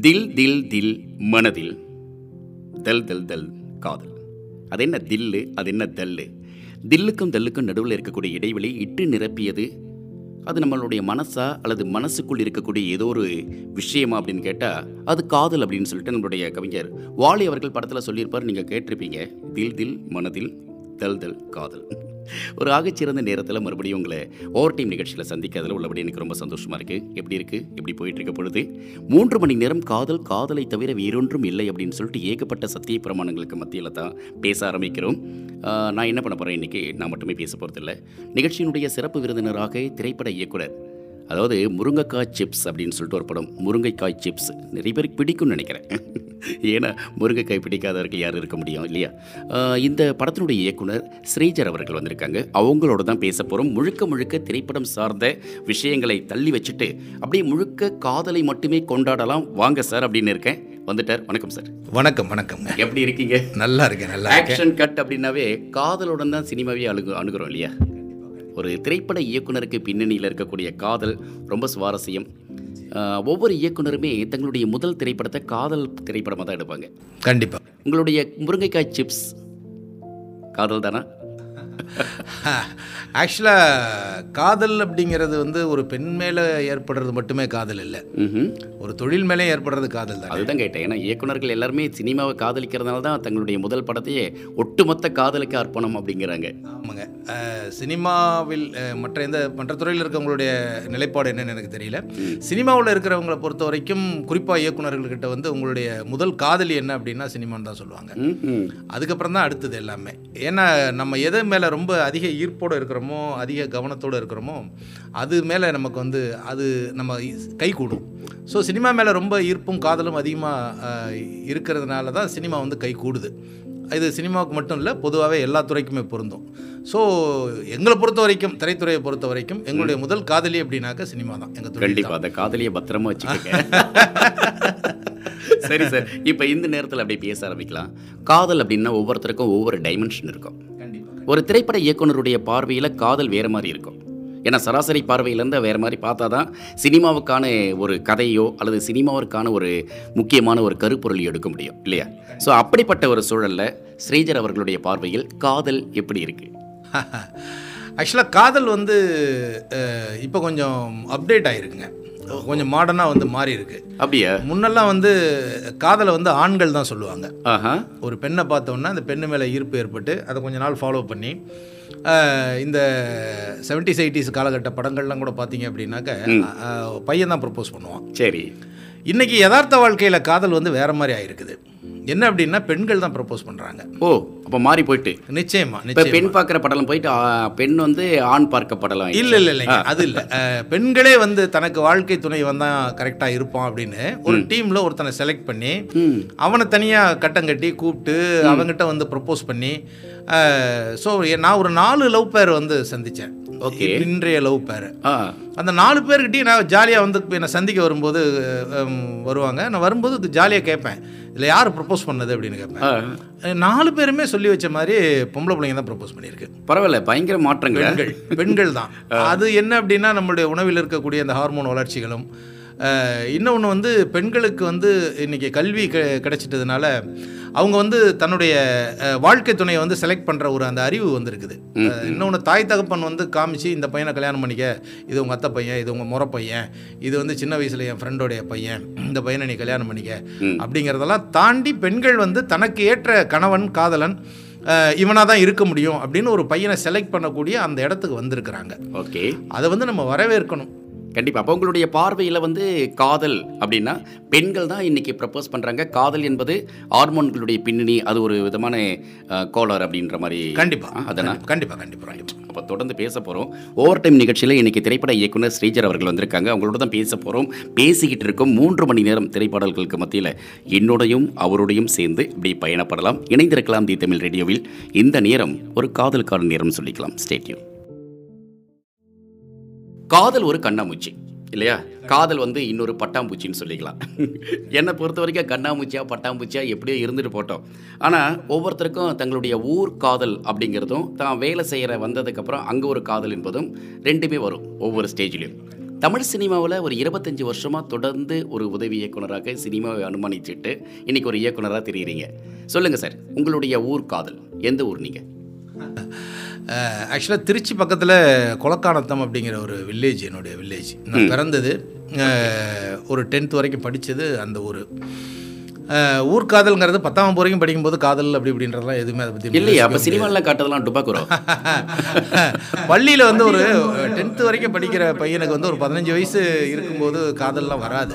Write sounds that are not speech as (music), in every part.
தில் தில் தில் மனதில். தல் தல் தல் காதல். அது என்ன தில்லு? அது என்ன தல்லு? தில்லுக்கும் தல்லுக்கும் நடுவில் இருக்கக்கூடிய இடைவெளி இட்டு நிரப்பியது. அது நம்மளுடைய மனசா அல்லது மனசுக்குள் இருக்கக்கூடிய ஏதோ ஒரு விஷயமா அப்படின்னு கேட்டால் அது காதல் அப்படின்னு சொல்லிட்டு நம்மளுடைய கவிஞர் வாலி அவர்கள் படத்தில் சொல்லியிருப்பார். நீங்கள் கேட்டிருப்பீங்க. தில் தில் மனதில் தல் தல் காதல். (laughs) ஒரு ஆகச்சிறந்த நேரத்தில் மறுபடியும் உங்களை ஓவர் டைம் நிகழ்ச்சியில் சந்திக்கிறதுல உள்ளபடி எனக்கு ரொம்ப சந்தோஷமாக இருக்குது எப்படி இருக்குது எப்படி போயிட்டு இருக்க பொழுது? மூன்று மணி நேரம் காதல் காதலை தவிர வேறொன்றும் இல்லை அப்படின்னு சொல்லிட்டு ஏகப்பட்ட சத்திய பிரமாணங்களுக்கு மத்தியில் தான் பேச ஆரம்பிக்கிறோம். நான் என்ன பண்ண போகிறேன் இன்றைக்கி நான் மட்டுமே பேச போகிறதில்ல நிகழ்ச்சியினுடைய சிறப்பு விருந்தினராக திரைப்பட இயக்குனர் அதாவது முருங்கைக்காய் சிப்ஸ் அப்படின்னு சொல்லிட்டு ஒரு படம். முருங்கைக்காய் சிப்ஸ் நிறைய பேருக்கு பிடிக்கும்னு நினைக்கிறேன். (laughs) ஏன்னா முருங்கைக்காய் பிடிக்காதவர்கள் யார் இருக்க முடியும் இல்லையா? இந்த படத்தினுடைய இயக்குனர் ஸ்ரீஜர் அவர்கள் வந்திருக்காங்க. அவங்களோட தான் பேச போகிறோம் முழுக்க முழுக்க திரைப்படம் சார்ந்த விஷயங்களை தள்ளி வச்சுட்டு அப்படியே முழுக்க காதலை மட்டுமே கொண்டாடலாம். வாங்க சார் அப்படின்னு இருக்கேன். வந்துட்டார். வணக்கம் சார். வணக்கம் வணக்கம்ங்க எப்படி இருக்கீங்க? நல்லா இருக்கேன் நல்லா ஆக்ஷன் கட் அப்படின்னாவே காதலுடன் தான் சினிமாவே அணுகு அணுகிறோம் இல்லையா? ஒரு திரைப்பட இயக்குனருக்கு பின்னணியில் இருக்கக்கூடிய காதல் ரொம்ப சுவாரஸ்யம். ஒவ்வொரு இயக்குனருமே தங்களுடைய முதல் திரைப்படத்தை காதல் திரைப்படமாக தான் எடுப்பாங்க. கண்டிப்பா. உங்களுடைய முருங்கைக்காய் சிப்ஸ் காதல் தானா? (laughs) ஆக்சுவலாக காதல் அப்படிங்கிறது வந்து ஒரு பெண் மேலே ஏற்படுறது மட்டுமே காதல் இல்லை. ஒரு தொழில் மேலே ஏற்படுறது காதல் தான்? அதுதான் கேட்டேன். ஏன்னா இயக்குனர்கள் எல்லாருமே சினிமாவை காதலிக்கிறதுனால தான் தங்களுடைய முதல் படத்தையே ஒட்டுமொத்த காதலுக்கு அர்ப்பணம் அப்படிங்கிறாங்க. ஆமாங்க. சினிமாவில் மற்ற எந்த மற்ற துறையில் இருக்கவங்களுடைய நிலைப்பாடு என்னன்னு எனக்கு தெரியல. சினிமாவில் இருக்கிறவங்களை பொறுத்த வரைக்கும் குறிப்பாக இயக்குனர்கள்கிட்ட வந்து உங்களுடைய முதல் காதலி என்ன அப்படின்னா சினிமான்னு தான் சொல்லுவாங்க. அதுக்கப்புறம் தான் அடுத்தது எல்லாமே. ஏன்னா நம்ம எது மேலே ரொம்ப அதிக ஈர்ப்போடு இருக்கிறோமோ அதிக கவனத்தோடு இருக்கிறோமோ அது மேலே நமக்கு வந்து அது நம்ம கை கூடும். ஸோ சினிமா மேலே ரொம்ப ஈர்ப்பும் காதலும் அதிகமாக இருக்கிறதுனால தான் சினிமா வந்து கை கூடுது. இது சினிமாவுக்கு மட்டும் இல்லை பொதுவாகவே எல்லா துறைக்குமே பொருந்தும். ஸோ எங்களை பொறுத்த வரைக்கும் திரைத்துறையை பொறுத்த வரைக்கும் எங்களுடைய முதல் காதலி அப்படின்னாக்க சினிமா தான். எங்கள் துறை கண்டிப்பா அந்த காதலியை பத்திரமா வச்சுக்கோங்க. (laughs) சரி சார். இப்போ இந்த நேரத்தில் அப்படியே பேச ஆரம்பிக்கலாம். காதல் அப்படின்னா ஒவ்வொருத்தருக்கும் ஒவ்வொரு டைமென்ஷன் இருக்கும். கண்டிப்பாக ஒரு திரைப்பட இயக்குனருடைய பார்வையில் காதல் வேறு மாதிரி இருக்கும். ஏன்னா சராசரி பார்வையிலேருந்து வேறு மாதிரி பார்த்தா தான் சினிமாவுக்கான ஒரு கதையோ அல்லது சினிமாவிற்கான ஒரு முக்கியமான ஒரு கருப்பொருளையோ எடுக்க முடியும் இல்லையா? ஸோ அப்படிப்பட்ட ஒரு சூழலில் ஸ்ரீஜர் அவர்களுடைய பார்வையில் காதல் எப்படி இருக்குது (laughs) ஆக்சுவலாக காதல் வந்து இப்போ கொஞ்சம் அப்டேட் ஆகிருக்குங்க கொஞ்சம் மாடர்னாக வந்து மாறி இருக்கு. அப்படியா? முன்னெல்லாம் வந்து காதலை வந்து ஆண்கள் தான் சொல்லுவாங்க. ஒரு பெண்ணை பார்த்தோன்னா அந்த பெண்ணு மேலே ஈர்ப்பு ஏற்பட்டு அதை கொஞ்ச நாள் ஃபாலோ பண்ணி இந்த செவன்டிஸ் எயிட்டிஸ் காலகட்ட படங்கள்லாம் கூட பார்த்தீங்க அப்படின்னாக்க பையன் தான் ப்ரப்போஸ் பண்ணுவான். சரி. இன்னைக்கு யதார்த்த வாழ்க்கையில் காதல் வந்து வேற மாதிரி ஆயிருக்குது. என்ன அப்படின்னா பெண்கள் தான் ப்ரப்போஸ் பண்ணுறாங்க ஓ அப்போ மாறி போயிட்டு. நிச்சயமா இப்போ பெண் பார்க்குற படலம் போயிட்டு பெண் வந்து ஆண் பார்க்க படலம் இல்ல இல்ல இல்லைங்க அது இல்ல. பெண்களே வந்து தனக்கு வாழ்க்கை துணை வந்தா கரெக்டா இருப்பான் அப்படின்னு ஒரு டீம்ல ஒருத்தனை செலக்ட் பண்ணி அவனை தனியா கட்டம் கட்டி கூப்பிட்டு அவங்கிட்ட வந்து ப்ரப்போஸ் பண்ணி ஸோ நான் ஒரு நாலு லவ் பேர் வந்து சந்திச்சேன். Okay. இன்றைய லவ் பேர். அந்த நாலு பேர்கிட்டயும் நான் ஜாலியாக வந்து என்னை சந்திக்க வரும்போது வருவாங்க. நான் வரும்போது ஜாலியாக கேட்பேன். இதில் யார் ப்ரப்போஸ் பண்ணது? அப்படின்னு கேட்பேன். நாலு பேருமே சொல்லி வச்ச மாதிரி பொம்பளை பிள்ளைங்க தான் ப்ரப்போஸ் பண்ணியிருக்கு. பரவாயில்ல பயங்கர மாற்றங்கள். பெண்கள் பெண்கள் தான். அது என்ன அப்படின்னா நம்மளுடைய உணவில் இருக்கக்கூடிய அந்த ஹார்மோன் வளர்ச்சிகளும் இன்னொன்று வந்து பெண்களுக்கு வந்து இன்னைக்கு கல்வி க கிடைச்சிட்டதுனால அவங்க வந்து தன்னுடைய வாழ்க்கை துணையை வந்து செலக்ட் பண்ணுற ஒரு அந்த அறிவு வந்திருக்குது. இன்னொன்று தாய் தகப்பன் வந்து காமிச்சு இந்த பையனை கல்யாணம் பண்ணிக்க. இது உங்கள் அத்தை பையன் இது உங்கள் முறை பையன். இது வந்து சின்ன வயசில் என் ஃப்ரெண்டோடைய பையன். இந்த பையனை நீ கல்யாணம் பண்ணிக்க. அப்படிங்கிறதெல்லாம் தாண்டி பெண்கள் வந்து தனக்கு ஏற்ற கணவன் காதலன் இவனாக தான் இருக்க முடியும் அப்படின்னு ஒரு பையனை செலக்ட் பண்ணக்கூடிய அந்த இடத்துக்கு வந்திருக்கிறாங்க. ஓகே. அதை வந்து நம்ம வரவேற்கணும். கண்டிப்பாக அப்போ உங்களுடைய பார்வையில் வந்து காதல் அப்படின்னா பெண்கள் தான் இன்னைக்கு ப்ரப்போஸ் பண்ணுறாங்க காதல் என்பது ஹார்மோன்களுடைய பின்னணி அது ஒரு விதமான கோளாறு அப்படின்ற மாதிரி. கண்டிப்பா. ஆ, அதானா கண்டிப்பா கண்டிப்பா கண்டிப்பா. அப்போ தொடர்ந்து பேச போகிறோம் ஓவர் டைம் நிகழ்ச்சியில் இன்னைக்கு திரைப்பட இயக்குனர் ஸ்ரீஜர் அவர்கள் வந்திருக்காங்க. அவங்களோட தான் பேச போகிறோம் பேசிக்கிட்டு இருக்கோம். மூன்று மணி நேரம் திரைப்பாடல்களுக்கு மத்தியில் என்னோடையும் அவரோடையும் சேர்ந்து இப்படி பயணப்படலாம். இணைந்திருக்கலாம் தி தமிழ் ரேடியோவில். இந்த நேரம் ஒரு காதலுக்கான நேரம் சொல்லிக்கலாம். ஸ்டேட்யூ காதல் ஒரு கண்ணாமூச்சி இல்லையா? காதல் வந்து இன்னொரு பட்டாம்பூச்சின்னு சொல்லிக்கலாம். என்னை பொறுத்த வரைக்கும் கண்ணாமூச்சியா பட்டாம்பூச்சியா எப்படியோ இருந்துட்டு போட்டோம். ஆனால் ஒவ்வொருத்தருக்கும் தங்களுடைய ஊர் காதல் அப்படிங்கிறதும் தான் வேலை செய்கிற வந்ததுக்கப்புறம் அங்கே ஒரு காதல் என்பதும் ரெண்டுமே வரும் ஒவ்வொரு ஸ்டேஜ்லேயும். தமிழ் சினிமாவில் ஒரு இருபத்தஞ்சி வருஷமாக தொடர்ந்து ஒரு உதவி இயக்குனராக சினிமாவை அனுமானிச்சுட்டு இன்றைக்கி ஒரு இயக்குனராக தெரியுறீங்க. சொல்லுங்கள் சார் உங்களுடைய ஊர் காதல் எந்த ஊர் நீங்கள் ஆக்சுவலாக திருச்சி பக்கத்தில் கொலக்கானத்தம் அப்படிங்கிற ஒரு வில்லேஜ் என்னுடைய வில்லேஜ் நான் பிறந்தது ஒரு டென்த் வரைக்கும் படித்தது அந்த ஊர். அஹ், ஊர் காதல்ங்கிறது பத்தாம் வரைக்கும் படிக்கும்போது காதல் அப்படி இப்படின்றதெல்லாம் எதுவுமே அதை பற்றி இல்லையா அப்போ சினிமாவில் காட்டுறதெல்லாம் டுபாக்குறோம் (laughs) பள்ளியில் வந்து ஒரு டென்த்து வரைக்கும் படிக்கிற பையனுக்கு வந்து ஒரு பதினஞ்சு வயசு இருக்கும்போது காதல்லாம் வராது.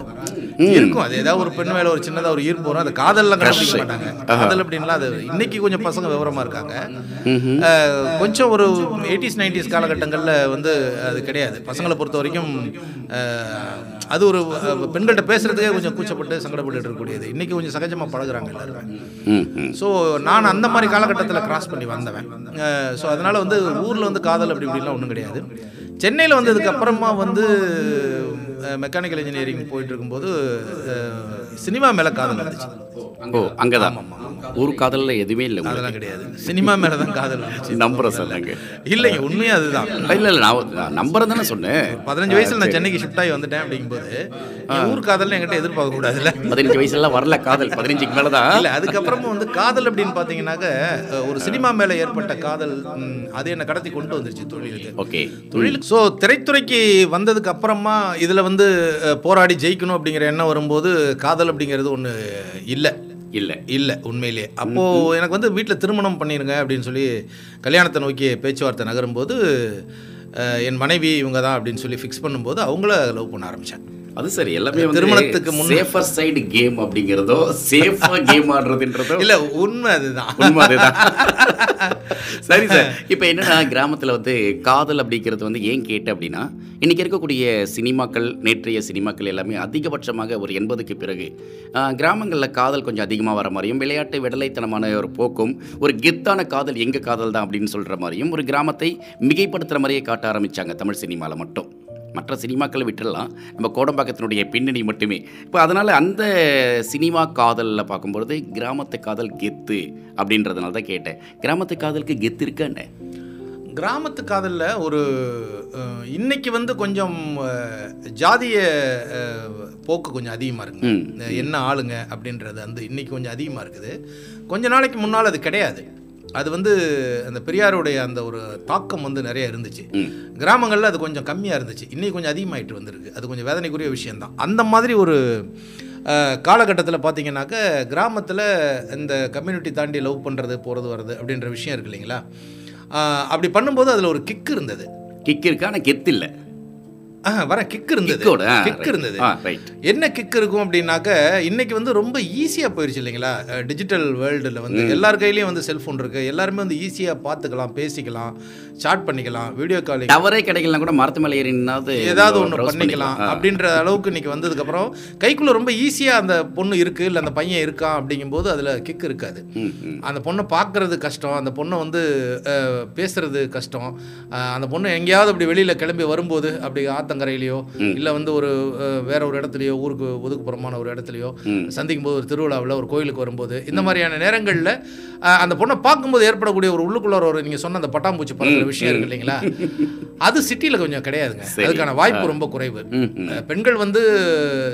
இருக்கும். அது ஏதாவது ஒரு பெண் மேலே ஒரு சின்னதாக ஒரு ஈர்ப்பு வரும். அது காதல்லாம் கண்டுபிடிக்க மாட்டாங்க. காதல் அப்படின்லாம் அது இன்னைக்கு கொஞ்சம் பசங்க விவரமாக இருக்காங்க. கொஞ்சம் ஒரு எயிட்டிஸ் நைன்டிஸ் காலகட்டங்களில் வந்து அது கிடையாது. பசங்களை பொறுத்த வரைக்கும் அது ஒரு பெண்கள்கிட்ட பேசுறதுக்கே கொஞ்சம் கூச்சப்பட்டு சங்கடப்பட்டு இருக்கக்கூடியது. இன்னைக்கு கொஞ்சம் சகஜமாக பழகுறாங்க எல்லாருமே. ஸோ நான் அந்த மாதிரி காலகட்டத்தில் கிராஸ் பண்ணி வந்தவன். ஸோ அதனால் வந்து ஊரில் வந்து காதல் அப்படி இப்படிலாம் ஒன்றும் கிடையாது. சென்னையில் வந்ததுக்கு அப்புறமா வந்து மெக்கானிக்கல் இன்ஜினியரிங் போயிட்டு இருக்கும்போது சினிமா மேலே காதல் வந்துச்சு. ஓ அங்கே தான் ஊர் காதலில் எதுவுமே இல்லை அதெல்லாம் கிடையாது. சினிமா மேலே தான் காதல் நம்புகிறேன் சார் நாங்கள் இல்லைங்க உண்மையாக அதுதான். இல்லை இல்லை நான் நம்புறேன் தானே சொன்னேன். பதினஞ்சு வயசுல நான் சென்னைக்கு ஷிஃப்ட் ஆகி வந்துட்டேன் அப்படிங்கும்போது ஊர் காதல் என்கிட்ட எதிர்பார்க்க கூடாதுல்ல? பதினஞ்சு வயசுலாம் வரல காதல் பதினஞ்சுக்கு மேலே தான் இல்ல அதுக்கப்புறமா வந்து காதல் அப்படின்னு பார்த்தீங்கன்னாக்க ஒரு சினிமா மேலே ஏற்பட்ட காதல் அது என்னை கடத்தி கொண்டு வந்துருச்சு தொழிலுக்கு. ஓகே. தொழிலுக்கு ஸோ திரைத்துறைக்கு வந்ததுக்கு அப்புறமா இதில் வந்து போராடி ஜெயிக்கணும் அப்படிங்கிற எண்ணம் வரும்போது காதல் அப்படிங்கிறது ஒன்று இல்லை. இல்லை. இல்லை உண்மையிலேயே. அப்போது எனக்கு வந்து வீட்டில் திருமணம் பண்ணிருங்க அப்படின்னு சொல்லி கல்யாணத்தை நோக்கி பேச்சுவார்த்தை நகரும்போது என் மனைவி இவங்க தான் அப்படின்னு சொல்லி ஃபிக்ஸ் பண்ணும்போது அவங்கள லவ் பண்ண ஆரம்பித்தேன் அது சரி எல்லாமே திருமணத்துக்கு முன்ன- சேஃபர் சைடு கேம் அப்படிங்கிறதோ சேஃபா கேம் (laughs) ஆடுறதுன்றதோ இல்லை உண்மை அதுதான். உண்மை அதுதான். (laughs) சரி சார். இப்போ என்னன்னா கிராமத்தில் வந்து காதல் அப்படிங்கிறது வந்து ஏன் கேட்டேன் அப்படின்னா இன்னைக்கு இருக்கக்கூடிய சினிமாக்கள் நேற்றைய சினிமாக்கள் எல்லாமே அதிகபட்சமாக ஒரு எண்பதுக்கு பிறகு கிராமங்களில் காதல் கொஞ்சம் அதிகமாக வர மாதிரியும் விளையாட்டு விடலைத்தனமான ஒரு போக்கும் ஒரு கெத்தான காதல் எங்கள் காதல் தான் அப்படின்னு சொல்கிற மாதிரியும் ஒரு கிராமத்தை மிகைப்படுத்துகிற மாதிரியே காட்ட ஆரம்பித்தாங்க தமிழ் சினிமாவில் மட்டும். மற்ற சினிமாக்களை விட்டுடலாம். நம்ம கோடம்பாக்கத்தினுடைய பின்னணி மட்டுமே. இப்போ அதனால் அந்த சினிமா காதலில் பார்க்கும்பொழுது கிராமத்து காதல் கெத்து அப்படின்றதுனால தான் கேட்டேன். கிராமத்து காதலுக்கு கெத்து இருக்காண்ணே கிராமத்து காதலில் ஒரு இன்னைக்கு வந்து கொஞ்சம் ஜாதிய போக்கு கொஞ்சம் அதிகமாக. இந்த என்ன ஆளுங்க அப்படின்றது வந்து இன்னைக்கு கொஞ்சம் அதிகமாக இருக்குது. கொஞ்ச நாளைக்கு முன்னால் அது கிடையாது. அது வந்து அந்த பெரியாருடைய அந்த ஒரு தாக்கம் வந்து நிறைய இருந்துச்சு. கிராமங்களில் அது கொஞ்சம் கம்மியாக இருந்துச்சு. இன்னைக்கு கொஞ்சம் அதிகமாயிட்டு வந்திருக்கு. அது கொஞ்சம் வேதனைக்குரிய விஷயம்தான். அந்த மாதிரி ஒரு காலகட்டத்தில் பார்த்தீங்கன்னாக்க கிராமத்தில் இந்த கம்யூனிட்டி தாண்டி லவ் பண்ணுறது போகிறது வர்றது அப்படின்ற விஷயம் இருக்கு இல்லைங்களா? அப்படி பண்ணும்போது அதில் ஒரு கிக் இருந்தது. கிக் இருக்கு? ஆனால் கெத்து இல்லை. வர கிக் இருந்தது. கிக் இருந்தது. என்ன கிக் இருக்கும் அப்படின்னாக்க இன்னைக்கு வந்து ரொம்ப ஈஸியாக போயிடுச்சு இல்லைங்களா? டிஜிட்டல் வேர்ல்டில் வந்து எல்லார் கையிலையும் வந்து செல்ஃபோன் இருக்குது எல்லாருமே வந்து ஈஸியாக பார்த்துக்கலாம் பேசிக்கலாம். சாட் பண்ணிக்கலாம் வீடியோ காலிங் டவரே கிடைக்கலாம் கூட மரத்து மேலே ஏறினாவது ஏதாவது ஒன்று பண்ணிக்கலாம். அப்படின்ற அளவுக்கு இன்னைக்கு வந்ததுக்கப்புறம் கைக்குள்ளே ரொம்ப ஈஸியாக அந்த பொண்ணு இருக்குது இல்லை அந்த பையன் இருக்கான் அப்படிங்கும்போது அதில் கிக் இருக்காது. அந்த பொண்ணை பார்க்கறது கஷ்டம். அந்த பொண்ணை வந்து பேசுறது கஷ்டம். அந்த பொண்ணு எங்கேயாவது அப்படி வெளியில் கிளம்பி வரும்போது அப்படி ஆத்தங்கரையிலையோ இல்லை வந்து ஒரு வேற ஒரு இடத்துலையோ ஊருக்கு ஒதுக்குப்புறமான ஒரு இடத்துலையோ சந்திக்கும் போது ஒரு திருவிழாவில் ஒரு கோயிலுக்கு வரும்போது இந்த மாதிரியான நேரங்களில் அந்த பொண்ணை பார்க்கும்போது ஏற்படக்கூடிய ஒரு உள்ளுக்குள்ளார ஒரு நீங்கள் சொன்ன அந்த பட்டாம்பூச்சி பறக்கிற விஷயம் இருக்கு இல்லைங்களா அது சிட்டியில் கொஞ்சம் கிடையாதுங்க. அதுக்கான வாய்ப்பு ரொம்ப குறைவு. பெண்கள் வந்து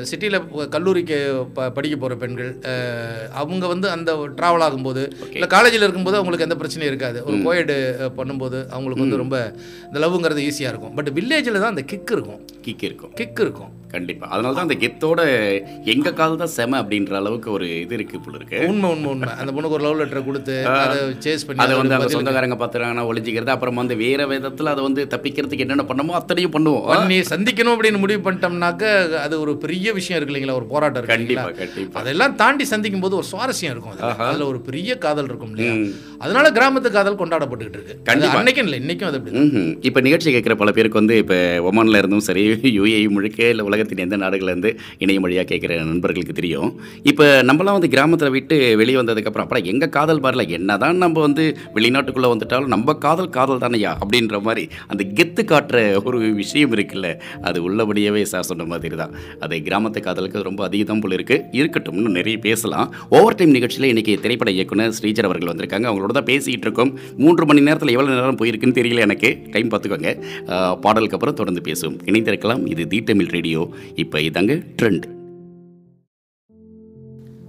சிட்டியில் கல்லூரிக்கு ப படிக்க போகிற பெண்கள் அவங்க வந்து அந்த ட்ராவல் ஆகும்போது இல்லை காலேஜில் இருக்கும்போது அவங்களுக்கு எந்த பிரச்சனையும் இருக்காது. ஒரு கோயடு பண்ணும்போது அவங்களுக்கு வந்து ரொம்ப இந்த லவ்ங்கிறது ஈஸியாக இருக்கும். பட் வில்லேஜில் தான் அந்த கிக் இருக்கும். கிக் இருக்கும். கிக் இருக்கும். கண்டிப்பா. அதனால தான் அந்த கெத்தோட எங்க கால் தான் செம அப்படின்ற அளவுக்கு ஒரு இது இருக்கு போல இருக்கு. உண்மை உண்மை உண்மை. அந்த பொண்ணுக்கு ஒரு லவ் லெட்டரை கொடுத்து அதை சேஸ் பண்ணி அதை வந்து அந்த சொந்தக்காரங்க பார்த்துறாங்கன்னா ஒளிஞ்சிக்கிறது அப்புறம் வந்து வேற விதத்துல அதை வந்து தப்பிக்கிறதுக்கு என்னென்ன பண்ணுமோ அத்தனையும் பண்ணுவோம் பண்ணி சந்திக்கணும் அப்படின்னு முடிவு பண்ணிட்டோம்னாக்க அது ஒரு பெரிய விஷயம் இருக்கு இல்லைங்களா ஒரு போராட்டம் இருக்கு கண்டிப்பா இல்லைங்களா? கண்டிப்பா அதெல்லாம் தாண்டி சந்திக்கும் போது ஒரு சுவாரஸ்யம் இருக்கும் அதுல. ஒரு பெரிய காதல் இருக்கும் இல்லையா. அதனால கிராமத்து காதல் கொண்டாடப்பட்டுக்கிட்டு இருக்கு. அன்னைக்கும் இல்லை இன்னைக்கும் அது அப்படி. இப்போ நிகழ்ச்சி கேட்குற பல பேருக்கு வந்து இப்போ ஒமானில் இருந்தும் சரி யூஏஇ முழுக்க இல்லை உலகத்தின் எந்த நாடுகள்ல இருந்து இணையம் வழியாக கேட்குற நண்பர்களுக்கு தெரியும் இப்போ நம்மலாம் வந்து கிராமத்தில் விட்டு வெளியே வந்ததுக்கப்புறம் அப்புறம் எங்கள் காதல் வரல என்னதான் நம்ம வந்து வெளிநாட்டுக்குள்ளே வந்துட்டாலும் நம்ம காதல் காதல் தானையா அப்படின்ற மாதிரி அந்த கெத்து காட்டுற ஒரு விஷயம் இருக்குல்ல அது உள்ளபடியாவே சார் சொன்ன மாதிரி தான். அது கிராமத்து காதலுக்கு ரொம்ப அதிகம் போல இருக்குது இருக்கட்டும் இன்னும் நிறைய பேசலாம். ஓவர் டைம் நிகழ்ச்சியில் இன்றைக்கி திரைப்பட இயக்குனர் ஸ்ரீஜர் அவர்கள் வந்திருக்காங்க. அவங்களோட தான் பேசிக்கிட்டு இருக்கோம். மூன்று மணி நேரத்தில் எவ்வளோ நேரம் போயிருக்குன்னு தெரியல எனக்கு. டைம் பார்த்துக்கோங்க. பாடலுக்கு அப்புறம் தொடர்ந்து பேசுவோம். இணைந்திருக்கலாம். இது தி தமிழ் ரேடியோ. இப்போ இதாங்க ட்ரெண்ட்.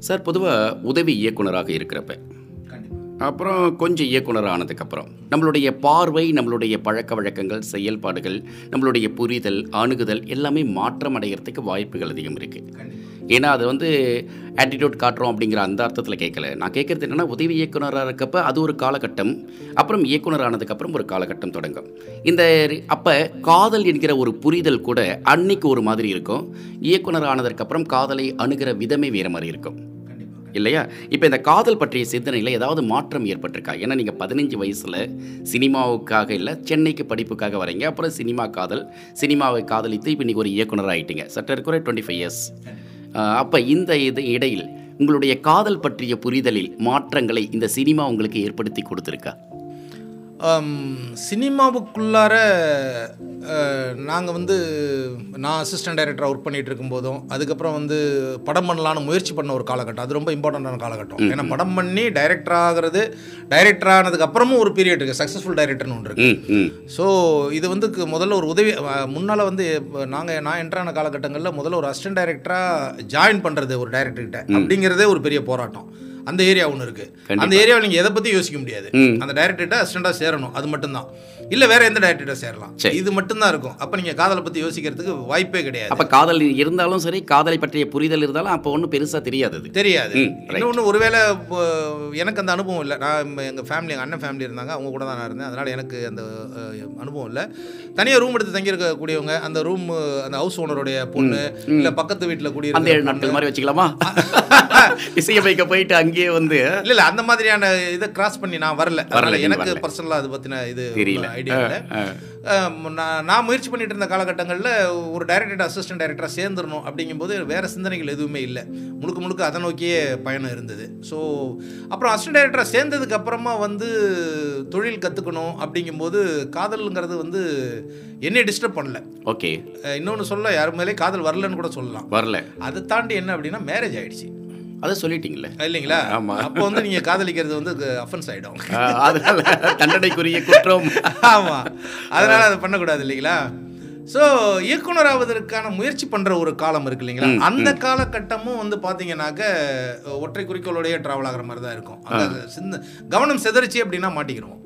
சார் பொதுவாக உதவி இயக்குனராக இருக்கிறப்ப அப்புறம் கொஞ்சம் இயக்குனர் ஆனதுக்கப்புறம் நம்மளுடைய பார்வை நம்மளுடைய பழக்க வழக்கங்கள் செயல்பாடுகள் நம்மளுடைய புரிதல் அணுகுதல் எல்லாமே மாற்றம் அடைகிறதுக்கு வாய்ப்புகள் அதிகம் இருக்குது ஏன்னா அது வந்து ஆட்டிடியூட் காட்டுறோம் அப்படிங்கிற அந்த அர்த்தத்தில் கேட்கல நான் கேட்குறது என்னென்னா உதவி இயக்குனராக இருக்கப்ப அது ஒரு காலகட்டம் அப்புறம் இயக்குனர் ஆனதுக்கப்புறம் ஒரு காலகட்டம் தொடங்கும். இந்த அப்போ காதல் என்கிற ஒரு புரிதல் கூட அன்னைக்கு ஒரு மாதிரி இருக்கும். இயக்குனர் ஆனதற்கப்புறம் காதலை அணுகிற விதமே வேறு மாதிரி இருக்கும். இல்லையா? இப்போ இந்த காதல் பற்றிய சிந்தனையில் ஏதாவது மாற்றம் ஏற்பட்டிருக்கா? ஏன்னா நீங்கள் பதினஞ்சு வயசில் சினிமாவுக்காக இல்லை சென்னைக்கு படிப்புக்காக வரீங்க அப்புறம் சினிமா காதல் சினிமாவை காதலித்து இப்போ இன்றைக்கி ஒரு இயக்குனர் ஆகிட்டீங்க சட்ட டுவெண்ட்டி ஃபைவ் இயர்ஸ் அப்போ இந்த இது இடையில் உங்களுடைய காதல் பற்றிய புரிதலில் மாற்றங்களை இந்த சினிமா உங்களுக்கு ஏற்படுத்தி கொடுத்துருக்கா? சினிமாவுக்குள்ளார நாங்கள் வந்து நான் அசிஸ்டன்ட் டைரக்டராக ஒர்க் பண்ணிகிட்டு இருக்கும்போதும் அதுக்கப்புறம் வந்து படம் பண்ணலான்னு முயற்சி பண்ண ஒரு காலகட்டம். அது ரொம்ப இம்பார்ட்டண்ட்டான காலகட்டம். ஏன்னா படம் பண்ணி டைரக்டர் ஆகிறது டைரக்டர் ஆனதுக்கு அப்புறமும் ஒரு பீரியட் இருக்குது சக்ஸஸ்ஃபுல் டைரக்டர்னு ஒன்று இருக்குது ஸோ இது வந்து முதல்ல ஒரு உதவி முன்னால் வந்து நாங்கள் நான் என்ட்ரான காலகட்டங்களில் முதல்ல ஒரு அசிஸ்டன்ட் டைரக்டராக ஜாயின் பண்ணுறது ஒரு டைரக்டர்கிட்ட அப்படிங்கிறதே ஒரு பெரிய போராட்டம். அந்த ஏரியா ஒன்று இருக்குது அந்த ஏரியாவில் நீங்கள் எதை பற்றி யோசிக்க முடியாது. அந்த டைரக்டர்கிட்ட அசிஸ்டண்ட்டாக சேரணும். அது மட்டும்தான். இல்லை வேற எந்த டைரக்டர்கிட்ட சேரலாம். சரி. இது மட்டும்தான் இருக்கும். அப்போ நீங்கள் காதலை பற்றி யோசிக்கிறதுக்கு வாய்ப்பே கிடையாது. அப்போ காதல் இருந்தாலும் சரி காதலை பற்றிய புரிதல் இருந்தாலும் அப்போ ஒன்றும் பெருசாக தெரியாது தெரியாது. இன்னொன்று ஒருவேளை எனக்கு அந்த அனுபவம் இல்லை. நான் எங்கள் ஃபேமிலி எங்கள் அண்ணன் ஃபேமிலி இருந்தாங்க. அவங்க கூட தான் நான் இருந்தேன். அதனால் எனக்கு அந்த அனுபவம் இல்லை. தனியாக ரூம் எடுத்து தங்கியிருக்கக்கூடியவங்க அந்த ரூம் அந்த ஹவுஸ் ஓனருடைய பொண்ணு இல்லை பக்கத்து வீட்டில் குடியிருந்த மாதிரி வச்சுக்கலாமா? இசையமைக்க போயிட்டு அங்கேயே வந்து இல்ல இல்ல அந்த மாதிரியான இதை கிராஸ் பண்ணி நான் வரல. வரல, எனக்கு வரல. பர்சனலாக அது பத்தின இது தெரியல. ஐடியா நான் நான் முயற்சி பண்ணிட்டு இருந்த காலகட்டங்களில் ஒரு டைரக்டர் அசிஸ்டன்ட் டைரக்டராக சேர்ந்துடணும் அப்படிங்கும்போது வேற சிந்தனைகள் எதுவுமே இல்லை. முழுக்க முழுக்க அதை நோக்கியே பயணம் இருந்தது. ஸோ அப்புறம் அசிஸ்டன்ட் டைரக்டராக சேர்ந்ததுக்கு அப்புறமா வந்து தொழில் கற்றுக்கணும் அப்படிங்கும்போது காதல்ங்கிறது வந்து என்னை டிஸ்டர்ப் பண்ணல. ஓகே. இன்னொன்று சொல்ல யார் மேலே காதல் வரலன்னு கூட சொல்லலாம். வரல. அதை தாண்டி என்ன அப்படின்னா மேரேஜ் ஆயிடுச்சு. அதை சொல்லிட்டீங்களே இல்லைங்களா? ஆமா. அப்போ வந்து நீங்கள் காதலிக்கிறது வந்து அஃபென்ஸ் ஆகிடும் அதனால தண்டனைக்குரிய குற்றம். ஆமாம் அதனால் அதை பண்ணக்கூடாது இல்லைங்களா? ஸோ இயக்குனர் ஆவதற்கான முயற்சி பண்ணுற ஒரு காலம் இருக்கு இல்லைங்களா? அந்த காலகட்டமும் வந்து பார்த்தீங்கன்னாக்க ஒற்றை குறிக்கோளோடய ட்ராவல் ஆகிற மாதிரி தான் இருக்கும் சிந்த கவனம் செதறிச்சு அப்படின்னா மாட்டிக்கிறோம்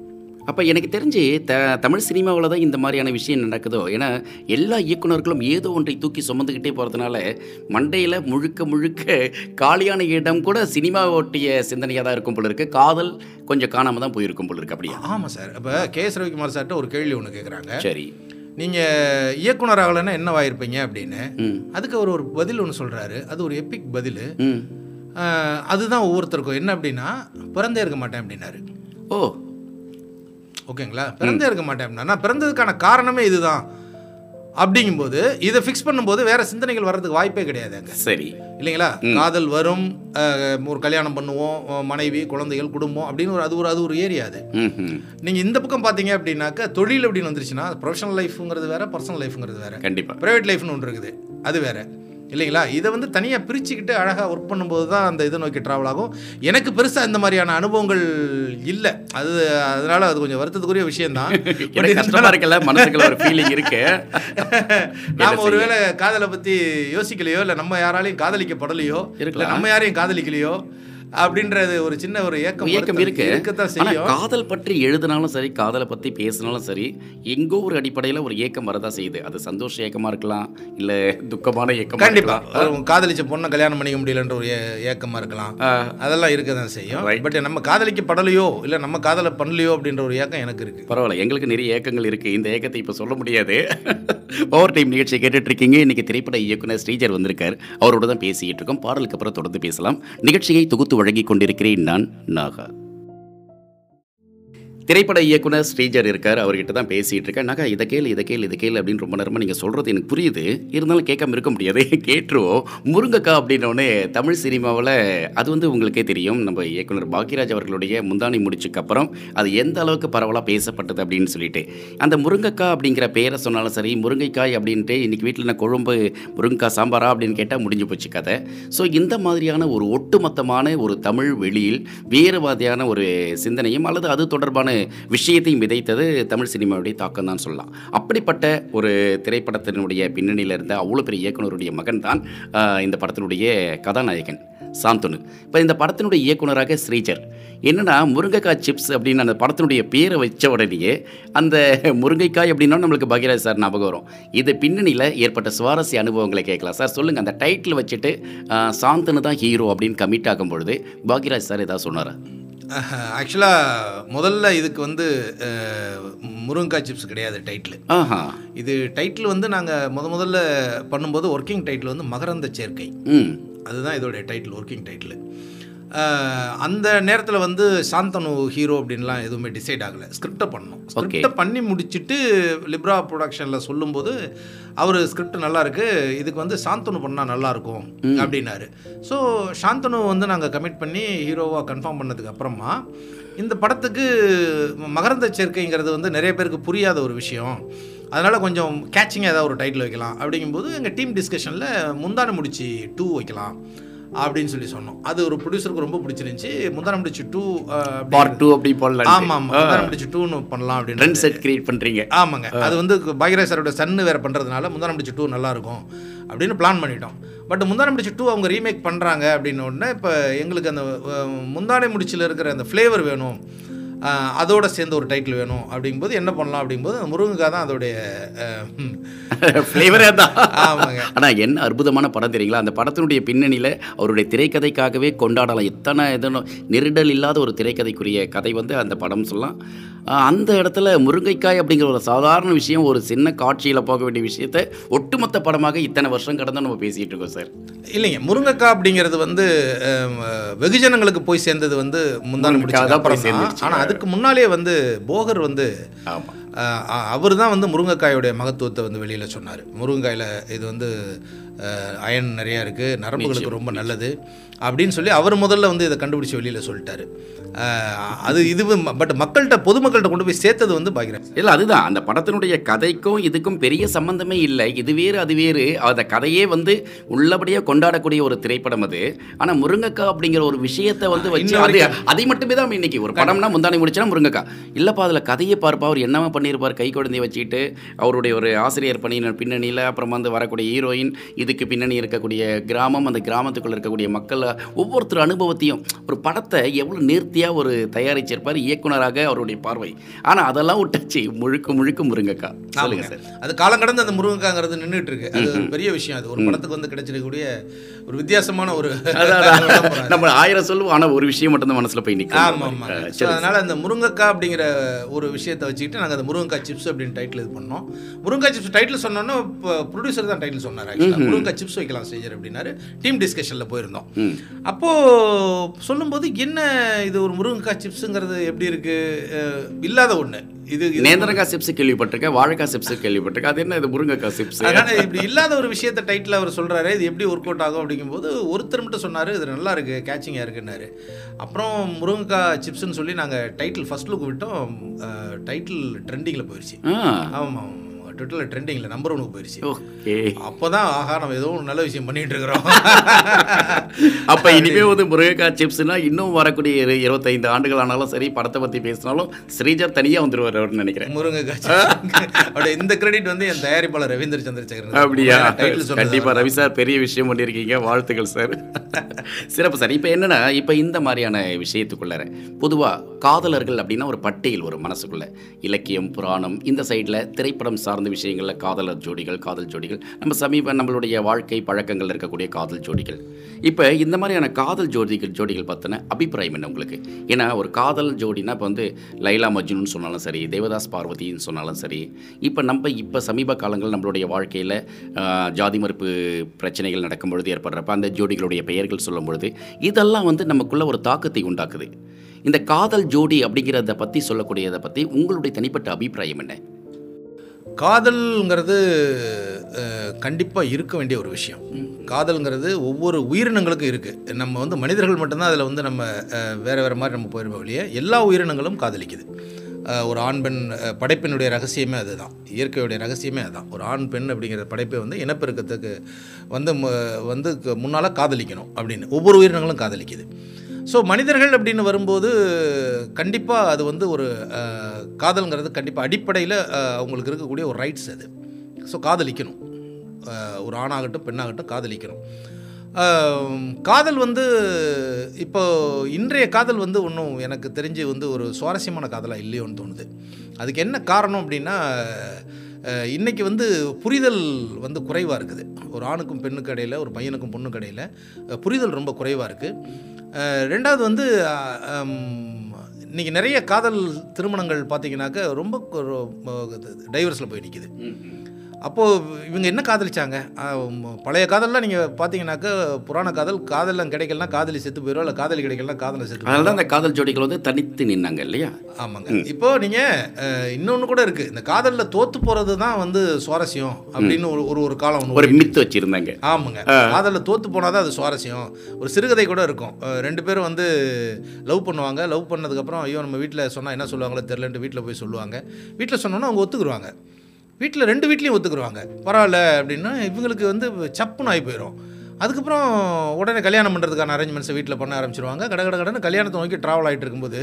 அப்போ எனக்கு தெரிஞ்சு த தமிழ் சினிமாவில் தான் இந்த மாதிரியான விஷயம் நடக்குதோ? ஏன்னா எல்லா இயக்குனர்களும் ஏதோ ஒன்றை தூக்கி சுமந்துக்கிட்டே போகிறதுனால மண்டையில் முழுக்க முழுக்க காலியான இடம் கூட சினிமா ஒட்டிய சிந்தனையாக தான் இருக்கும் போல இருக்கு. காதல் கொஞ்சம் காணாமல் தான் போயிருக்கும் போல இருக்கு அப்படியா? ஆமாம் சார். இப்போ கே. எஸ். ரவிக்குமார் சார்ட்ட ஒரு கேள்வி ஒன்று கேட்குறாங்க சரி. நீங்கள் இயக்குனர் ஆகலைன்னா என்னவாயிருப்பீங்க அப்படின்னு? அதுக்கு அவர் ஒரு பதில் ஒன்று சொல்கிறாரு அது ஒரு எப்பிக் பதில். அதுதான் ஒவ்வொருத்தருக்கும். என்ன அப்படின்னா பிறந்தே இருக்க மாட்டேன் அப்படின்னாரு. ஓ. ஓகேங்களா? பிறந்தே இருக்க மாட்டேன் அப்படின்னா நான் பிறந்ததுக்கான காரணமே இதுதான். அப்படிங்கும்போது இதை ஃபிக்ஸ் பண்ணும்போது வேற சிந்தனைகள் வர்றதுக்கு வாய்ப்பே கிடையாது அங்க. சரி. இல்லைங்களா? காதல் வரும் ஒரு கல்யாணம் பண்ணுவோம் மனைவி குழந்தைகள் குடும்பம் அப்படின்னு ஒரு அது ஒரு அது ஒரு ஏரியா அது. நீங்கள் இந்த பக்கம் பார்த்தீங்க அப்படின்னாக்கா தொழில் அப்படின்னு வந்துருச்சுன்னா ப்ரொஃபஷனல் லைஃப்ங்கிறது வேற பர்சனல் லைஃப்ங்கிறது வேற. கண்டிப்பாக ப்ரைவேட் லைஃப்னு ஒன்று இருக்குது. அது வேற. இல்லைங்களா? இதை வந்து தனியாக பிரிச்சுக்கிட்டு அழகாக ஒர்க் பண்ணும்போது தான் அந்த இதை நோக்கி ட்ராவல் ஆகும். எனக்கு பெருசாக இந்த மாதிரியான அனுபவங்கள் இல்லை. அது அதனால அது கொஞ்சம் வருத்தத்துக்குரிய விஷயம்தான். (laughs) எனக்கு கஷ்டமா இருக்குல்ல மனசுக்குள்ள ஒரு ஃபீலிங் இருக்கு. (laughs) நாம ஒருவேளை காதலை பற்றி யோசிக்கலையோ இல்லை நம்ம யாராலையும் காதலிக்கப்படலையோ இல்லை. நம்ம யாரையும் காதலிக்கலையோ அப்படின்றது ஒரு சின்ன ஒரு ஏக்கம் வருத்தம். இருக்கு. இருக்கத்தான் செய்யும். காதல் பற்றி எழுதினாலும் சரி காதலை பற்றி பேசினாலும் சரி எங்கோ ஒரு அடிப்படையில் ஒரு ஏக்கம் வரதான் செய்யுது. அது சந்தோஷ ஏக்கமா இருக்கலாம் இல்ல துக்கமான ஏக்கமா கண்டிப்பா. இருக்கலாம். ஒரு காதலிச்ச பொண்ணை கல்யாணம் பண்ணிக்க முடியலன்ற ஒரு ஏ- ஏக்கமா இருக்கலாம். அதெல்லாம் இருக்க தான் செய்யும். பட் நம்ம காதலிக்கப்படலையோ இல்லை நம்ம காதலை பண்ணலையோ அப்படின்ற ஒரு ஏக்கம் எனக்கு இருக்கு. பரவாயில்ல. எங்களுக்கு நிறைய ஏக்கங்கள் இருக்கு. இந்த ஏக்கத்தை இப்போ சொல்ல முடியாது. ஓவர் டைம் நிகழ்ச்சியை கேட்டுட்டு இருக்கீங்க. இன்னைக்கு திரைப்பட இயக்குனர் ஸ்ரீஜர் வந்திருக்கார். அவரோட தான் பேசிக்கிட்டு இருக்கோம். பாடலுக்கு அப்புறம் தொடர்ந்து பேசலாம். நிகழ்ச்சியை தொகுத்து வழங்கி கொண்டிருக்கிறேன் நான் நாகா. திரைப்பட இயக்குனர் ஸ்ரீஜர் இருக்கார் அவர்கிட்ட தான் பேசிகிட்டு இருக்கேன். நகை இதை கேள் இதை கேள் இதை கேள் அப்படின்னு ரொம்ப நேரமாக நீங்கள் சொல்கிறது எனக்கு புரியுது. இருந்தாலும் கேட்காம இருக்க முடியாது. (laughs) கேட்டுருவோம். முருங்கக்கா அப்படின்னோடனே தமிழ் சினிமாவில் அது வந்து உங்களுக்கே தெரியும். நம்ம இயக்குனர் பாக்யராஜ் அவர்களுடைய முந்தானி முடிச்சுக்கு அப்புறம் அது எந்த அளவுக்கு பரவலாக பேசப்பட்டது அப்படின்னு சொல்லிட்டு. அந்த முருங்கக்கா அப்படிங்கிற பேரை சொன்னாலும் சரி முருங்கைக்காய் அப்படின்ட்டு இன்றைக்கி வீட்டில் நான் குழம்பு முருங்கைக்காய் சாம்பாரா அப்படின்னு கேட்டால் முடிஞ்சு போச்சு கதை. ஸோ இந்த மாதிரியான ஒரு ஒட்டுமொத்தமான ஒரு தமிழ் வெளியில் வேறு மாதிரியான ஒரு சிந்தனையும் அல்லது அது தொடர்பான விஷயத்தையும் விதைத்தது தமிழ் சினிமாவுடைய தாக்கம் தான் சொல்லலாம். அப்படிப்பட்ட ஒரு திரைப்படத்தினுடைய பின்னணியில் இருந்த அவ்வளோ பெரிய இயக்குனருடைய மகன் தான் இந்த படத்தினுடைய கதாநாயகன் சாந்தனு. இப்போ இந்த படத்தினுடைய இயக்குனராக ஸ்ரீஜர். என்னென்னா முருங்கைக்காய் சிப்ஸ் அப்படின்னு அந்த படத்தினுடைய பேரை வச்ச உடனேயே அந்த முருங்கைக்காய் அப்படின்னா நம்மளுக்கு பகிராஜ் சார் ஞாபகம் வரும். இது பின்னணியில் ஏற்பட்ட சுவாரஸ்ய அனுபவங்களை கேட்கலாம். சார் சொல்லுங்கள் அந்த டைட்டில் வச்சுட்டு சாந்தனு தான் ஹீரோ அப்படின்னு கமிட் ஆகும் பொழுது பாக்யராஜ் சார் ஏதாவது சொன்னாரா? ஆக்சுவலாக முதல்ல இதுக்கு வந்து முருங்கைக்காய் சிப்ஸ் கிடையாது டைட்டில் ஆஹா. இது டைட்டில் வந்து நாங்கள் முத முதல்ல பண்ணும்போது ஒர்க்கிங் டைட்டில் வந்து மகரந்த சேர்க்கை. அதுதான் இதோடைய டைட்டில் ஒர்க்கிங் டைட்டில் அந்த நேரத்தில் வந்து சாந்தனு ஹீரோ அப்படின்லாம் எதுவுமே டிசைட் ஆகலை. ஸ்கிரிப்டை பண்ணோம் ஸ்கிரிப்டை பண்ணி முடிச்சுட்டு லிப்ரா ப்ரொடக்ஷனில் சொல்லும்போது அவர் ஸ்கிரிப்ட் நல்லா இருக்கு இதுக்கு வந்து சாந்தனு பண்ணால் நல்லா இருக்கும் அப்படின்னாரு. ஸோ சாந்தனு வந்து நாங்கள் கமிட் பண்ணி ஹீரோவாக கன்ஃபார்ம் பண்ணதுக்கு அப்புறமா இந்த படத்துக்கு மகரந்த சேர்க்கைங்கிறது வந்து நிறைய பேருக்கு புரியாத ஒரு விஷயம். அதனால் கொஞ்சம் கேட்சிங்காக ஏதாவது ஒரு டைட்டில் வைக்கலாம். அப்படிங்கும்போது எங்கள் டீம் டிஸ்கஷனில் முந்தான முடிச்சு டூ வைக்கலாம். அப்படின்னு சொல்லி சொன்னோம். அது ஒரு ப்ரொடியூசருக்கு ரொம்ப பிடிச்சிருந்துச்சி. முந்தான முடிச்சு டூ பார்ட் டூ அப்படி போடலாம் ஆமாம் ஆமாம் முந்தான முடிச்சு டூன்னு பண்ணலாம் அப்படின்னு ட்ரெண்ட் செட் கிரியேட் பண்ணுறீங்க ஆமாங்க. அது வந்து பாக்யராஜ் சாரோட சன்னு வேறு பண்ணுறதுனால முந்தான முடிச்சு டூ நல்லா இருக்கும் அப்படின்னு பிளான் பண்ணிட்டோம். பட் முந்தானை முடிச்சு டூ அவங்க ரீமேக் பண்ணுறாங்க அப்படின்ன உடனே இப்போ எங்களுக்கு அந்த முந்தானை முடிச்சில் இருக்கிற அந்த ஃப்ளேவர் வேணும். அதோட சேர்ந்து ஒரு டைட்டில் வேணும் அப்படிங்கும்போது என்ன பண்ணலாம் அப்படிங்கும்போது முருங்கைக்காய் தான் அதோடைய. ஃப்ளேவரே தான். ஆமாங்க. ஆனால் என்ன அற்புதமான படம் தெரியுங்களா? அந்த படத்தினுடைய பின்னணியில் அவருடைய திரைக்கதைக்காகவே கொண்டாடலாம். எத்தனை எதனோ நெருடல் இல்லாத ஒரு திரைக்கதைக்குரிய கதை வந்து அந்த படம் சொல்லலாம். அந்த இடத்துல முருங்கைக்காய் அப்படிங்கிற ஒரு சாதாரண விஷயம் ஒரு சின்ன காட்சியில் போக வேண்டிய விஷயத்தை ஒட்டுமொத்த படமாக இத்தனை வருஷம் கடந்து நம்ம பேசிகிட்டு இருக்கோம் சார். இல்லைங்க. முருங்கைக்காய் அப்படிங்கிறது வந்து வெகுஜனங்களுக்கு போய் சேர்ந்தது வந்து முந்தான முடிச்சு. ஆனால் அதுக்கு முன்னாலே வந்து போகர் வந்து அவர் தான் வந்து முருங்கைக்காயோடைய மகத்துவத்தை வந்து வெளியில் சொன்னார். முருங்கைக்காயில் இது வந்து அயன் நிறையா இருக்குது நரம்புகளுக்கு ரொம்ப நல்லது அப்படின்னு சொல்லி அவர் முதல்ல வந்து இதை கண்டுபிடிச்சி வெளியில் சொல்லிட்டாரு. அது இது பட் மக்கள்கிட்ட பொதுமக்கள்கிட்ட கொண்டு போய் சேர்த்தது வந்து பாக்யராஜ் இல்லை அதுதான். அந்த படத்தினுடைய கதைக்கும் இதுக்கும் பெரிய சம்பந்தமே இல்லை. இது வேறு அது வேறு. அந்த கதையே வந்து உள்ளபடியாக கொண்டாடக்கூடிய ஒரு திரைப்படம் அது. ஆனால் முருங்கைக்காய் அப்படிங்கிற ஒரு விஷயத்தை வந்து வச்சு அது. அதை மட்டுமே தான் இன்னைக்கு ஒரு படம்னா முந்தானை முடிச்சா முருங்கைக்காய் இல்லைப்பா அதில் கதையை பார்ப்பா. அவர் என்னவா பண்ணியிருப்பார்? கை குழந்தைய வச்சுக்கிட்டு அவருடைய ஒரு ஆசிரியர் பணியினர் பின்னணியில் அப்புறம் வந்து வரக்கூடிய ஹீரோயின் இதுக்கு பின்னணி இருக்கக்கூடிய கிராமம் அந்த கிராமத்துக்குள்ள இருக்கக்கூடிய மக்கள் ஒவ்வொருத்தர் அனுபவத்தையும் ஒரு படத்தை எவ்வளோ நேர்த்தியாக ஒரு தயாரிச்சிருப்பார் இயக்குனராக அவருடைய பார்வை. ஆனால் அதெல்லாம் விட்டாச்சு. முழுக்க முழுக்க முருங்கைக்காய் சொல்லுங்க சார். அது காலம் கடந்து அந்த முருங்கைக்காங்கிறது நின்றுட்டு இருக்கு அது ஒரு பெரிய விஷயம். அது ஒரு படத்துக்கு வந்து கிடைச்சிருக்கக்கூடிய ஒரு வித்தியாசமான ஒரு. (laughs) நம்ம ஆயிரம் சொல்லுவோம் ஆனால் ஒரு விஷயம் மட்டும் தான் மனசில் போய் நிற்கும் ஆமாம் ஆமாம் ஸோ அதனால் அந்த முருங்கைக்காய் அப்படிங்கிற ஒரு விஷயத்தை வச்சுக்கிட்டு நாங்கள் அந்த முருங்கைக்காய் சிப்ஸ் அப்படின்னு டைட்டில் இது பண்ணோம். முருங்கைக்காய் சிப்ஸ் டைட்டில் சொன்னோன்னா இப்போ ப்ரொடியூசர் தான் டைட்டில் சொன்னார் ஆக்சுவலாக முருங்கைக்காய் சிப்ஸ் வைக்கலாம் ஸ்டேஜர் அப்படின்னாரு. டீம் டிஸ்கஷனில் போயிருந்தோம். அப்போது சொல்லும்போது என்ன இது ஒரு முருங்கைக்காய் சிப்ஸுங்கிறது எப்படி இருக்குது இல்லாத ஒன்று இது நேந்திரங்காய் சிப்ஸ் கேள்விப்பட்டிருக்கேன் வாழைக்காய் சிப்ஸ் கேள்விப்பட்டிருக்கேன். அது என்ன இது முருங்கைக்காய் சிப்ஸ் அதனால இப்படி இல்லாத ஒரு விஷயத்தை டைட்டில் அவர் சொல்றாரு. இது எப்படி ஒர்க் அவுட் ஆகும் அப்படிங்கும்போது ஒருத்தர் மட்டும் சொன்னார் இது நல்லா இருக்கு கேட்சிங்காக இருக்குன்னாரு. அப்புறம் முருங்கைக்காய் சிப்ஸ்னு சொல்லி நாங்கள் டைட்டில் ஃபர்ஸ்ட் லுக் விட்டோம். டைட்டில் ட்ரெண்டிங்கில் போயிடுச்சு ஆ. ஆமாம். ட்விட்டரில் ட்ரெண்டிங்கில் நம்பர் ஒனுக்கு போயிடுச்சு ஓகே அப்போ தான் ஆஹா நம்ம ஏதோ ஒரு நல்ல விஷயம் பண்ணிட்டு இருக்கிறோம். (laughs) அப்ப இனிமே வந்து முருங்கைக்காய் சிப்ஸ்னா இன்னும் வரக்கூடிய இரு- இருபத்தைந்து ஆண்டுகள் ஆனாலும் சரி படத்தை பத்தி பேசினாலும் ஸ்ரீஜர் தனியா வந்துருவார் அவர்னு நினைக்கிறேன். முருங்கைக்காய் chips. (laughs) அப்படியே இந்த கிரெடிட் வந்து என் தயாரிப்பாளர் ரவீந்திர சந்திரசேகரன் அப்படியா? டைட்டில் சொன்னது கண்டிப்பா ரவி சார் பெரிய விஷயம் பண்ணியிருக்கீங்க. வாழ்த்துக்கள் சார். சிறப்பு சார். இப்போ என்னன்னா இப்போ இந்த மாதிரியான விஷயத்துக்குள்ளார பொதுவா காதலர்கள் அப்படின்னா ஒரு பட்டியல் ஒரு மனசுக்குள்ள. இலக்கியம் புராணம் இந்த சைடில் திரைப்படம் சார்ந்த விஷயங்களில் காதலர் ஜோடிகள் காதல் ஜோடிகள். நம்ம சமீப நம்மளுடைய வாழ்க்கை பழக்கங்கள் இருக்கக்கூடிய காதல் ஜோடிகள். இப்போ இந்த மாதிரியான காதல் ஜோடிகள் ஜோடிகள் பற்றின அபிப்பிராயம் என்ன உங்களுக்கு? ஏன்னா ஒரு காதல் ஜோடினா இப்போ வந்து லைலா மஜ்னுன்னு சொன்னாலும் சரி தேவதாஸ் பார்வதின்னு சொன்னாலும் சரி இப்போ நம்ம இப்போ சமீப காலங்கள் நம்மளுடைய வாழ்க்கையில் ஜாதி மறுப்பு பிரச்சனைகள் நடக்கும் பொழுது ஏற்படுறப்ப அந்த ஜோடிகளுடைய பெயர்கள் சொல்லும் பொழுது இதெல்லாம் வந்து நமக்குள்ள ஒரு தாக்கத்தை உண்டாக்குது. இந்த காதல் ஜோடி அப்படிங்கிறத பற்றி சொல்லக்கூடியதை பற்றி உங்களுடைய தனிப்பட்ட அபிப்பிராயம் என்ன? காதல்ங்கிறது கண்டிப்பாக இருக்க வேண்டிய ஒரு விஷயம். காதல்ங்கிறது ஒவ்வொரு உயிரினங்களுக்கும் இருக்குது நம்ம வந்து மனிதர்கள் மட்டும்தான் அதில் வந்து நம்ம வேறு வேறு மாதிரி நம்ம போயிருப்போம் வெளியே. எல்லா உயிரினங்களும் காதலிக்குது. ஒரு ஆண் பெண் படைப்பினுடைய ரகசியமே அதுதான். இயற்கையுடைய ரகசியமே அதுதான். ஒரு ஆண் பெண் அப்படிங்கிற படைப்பை வந்து இனப்பெருக்கத்துக்கு வந்து வந்து முன்னால் காதலிக்கணும் அப்படின்னு. ஒவ்வொரு உயிரினங்களும் காதலிக்குது. ஸோ மனிதர்கள் அப்படின்னு வரும்போது கண்டிப்பாக அது வந்து ஒரு காதல்ங்கிறது கண்டிப்பாக அடிப்படையில் அவங்களுக்கு இருக்கக்கூடிய ஒரு ரைட்ஸ் அது. ஸோ காதலிக்கணும். ஒரு ஆணாகட்டும் பெண்ணாகட்டும் காதலிக்கணும். காதல் வந்து இப்போ இன்றைய காதல் வந்து ஒன்றும் எனக்கு தெரிஞ்சு வந்து ஒரு சுவாரஸ்யமான காதலாக இல்லையோன்னு தோணுது. அதுக்கு என்ன காரணம் அப்படின்னா இன்றைக்கி வந்து புரிதல் வந்து குறைவாக இருக்குது. ஒரு ஆணுக்கும் பெண்ணுக்கு இடையில் ஒரு பையனுக்கும் பொண்ணுக்கு இடையில் புரிதல் ரொம்ப குறைவாக இருக்குது ரெண்டாவது வந்து இன்றைக்கி இன்னைக்கு நிறைய காதல் திருமணங்கள் பார்த்தீங்கன்னாக்க ரொம்ப டைவர்ஸில் போய் நிற்கிது அப்போது இவங்க என்ன காதலிச்சாங்க? பழைய காதல்லாம் நீங்கள் பார்த்தீங்கன்னாக்க புராண காதல் காதலாம் கிடைக்கலனா காதலி செத்து போயிடும் இல்லை காதலி கிடைக்கலனா காதலை செத்து அதனால தான் அந்த காதல் ஜோடிகள் வந்து தனித்து நின்னாங்க இல்லையா? ஆமாங்க. இப்போ நீங்கள் இன்னொன்று கூட இருக்குது இந்த காதலில் தோத்து போகிறது தான் வந்து சுவாரஸ்யம் அப்படின்னு ஒரு ஒரு ஒரு காலம் ஒன்று ஒரு மித்து வச்சிருந்தாங்க. ஆமாங்க. காதலில் தோத்து போனால் தான் அது சுவாரஸ்யம். ஒரு சிறுகதை கூட இருக்கும். ரெண்டு பேரும் வந்து லவ் பண்ணுவாங்க. லவ் பண்ணதுக்கப்புறம் ஐயோ நம்ம வீட்டில் சொன்னால் என்ன சொல்லுவாங்களோ தெரிலன்ட்டு வீட்டில் போய் சொல்லுவாங்க. வீட்டில் சொன்னோன்னா அவங்க ஒத்துக்குருவாங்க. வீட்டில் ரெண்டு வீட்லேயும் ஒத்துக்குருவாங்க. பரவாயில்ல அப்படின்னா இவங்களுக்கு வந்து சப்புன்னு ஆகி போயிடும் அதுக்கப்புறம் உடனே கல்யாணம் பண்ணுறதுக்கான அரேஞ்ச்மெண்ட்ஸை வீட்டில் பண்ண ஆரம்பிச்சிருவாங்க. கட கட கடன்னு கல்யாணத்தை நோக்கி ட்ராவல் ஆகிட்டு இருக்கும்போது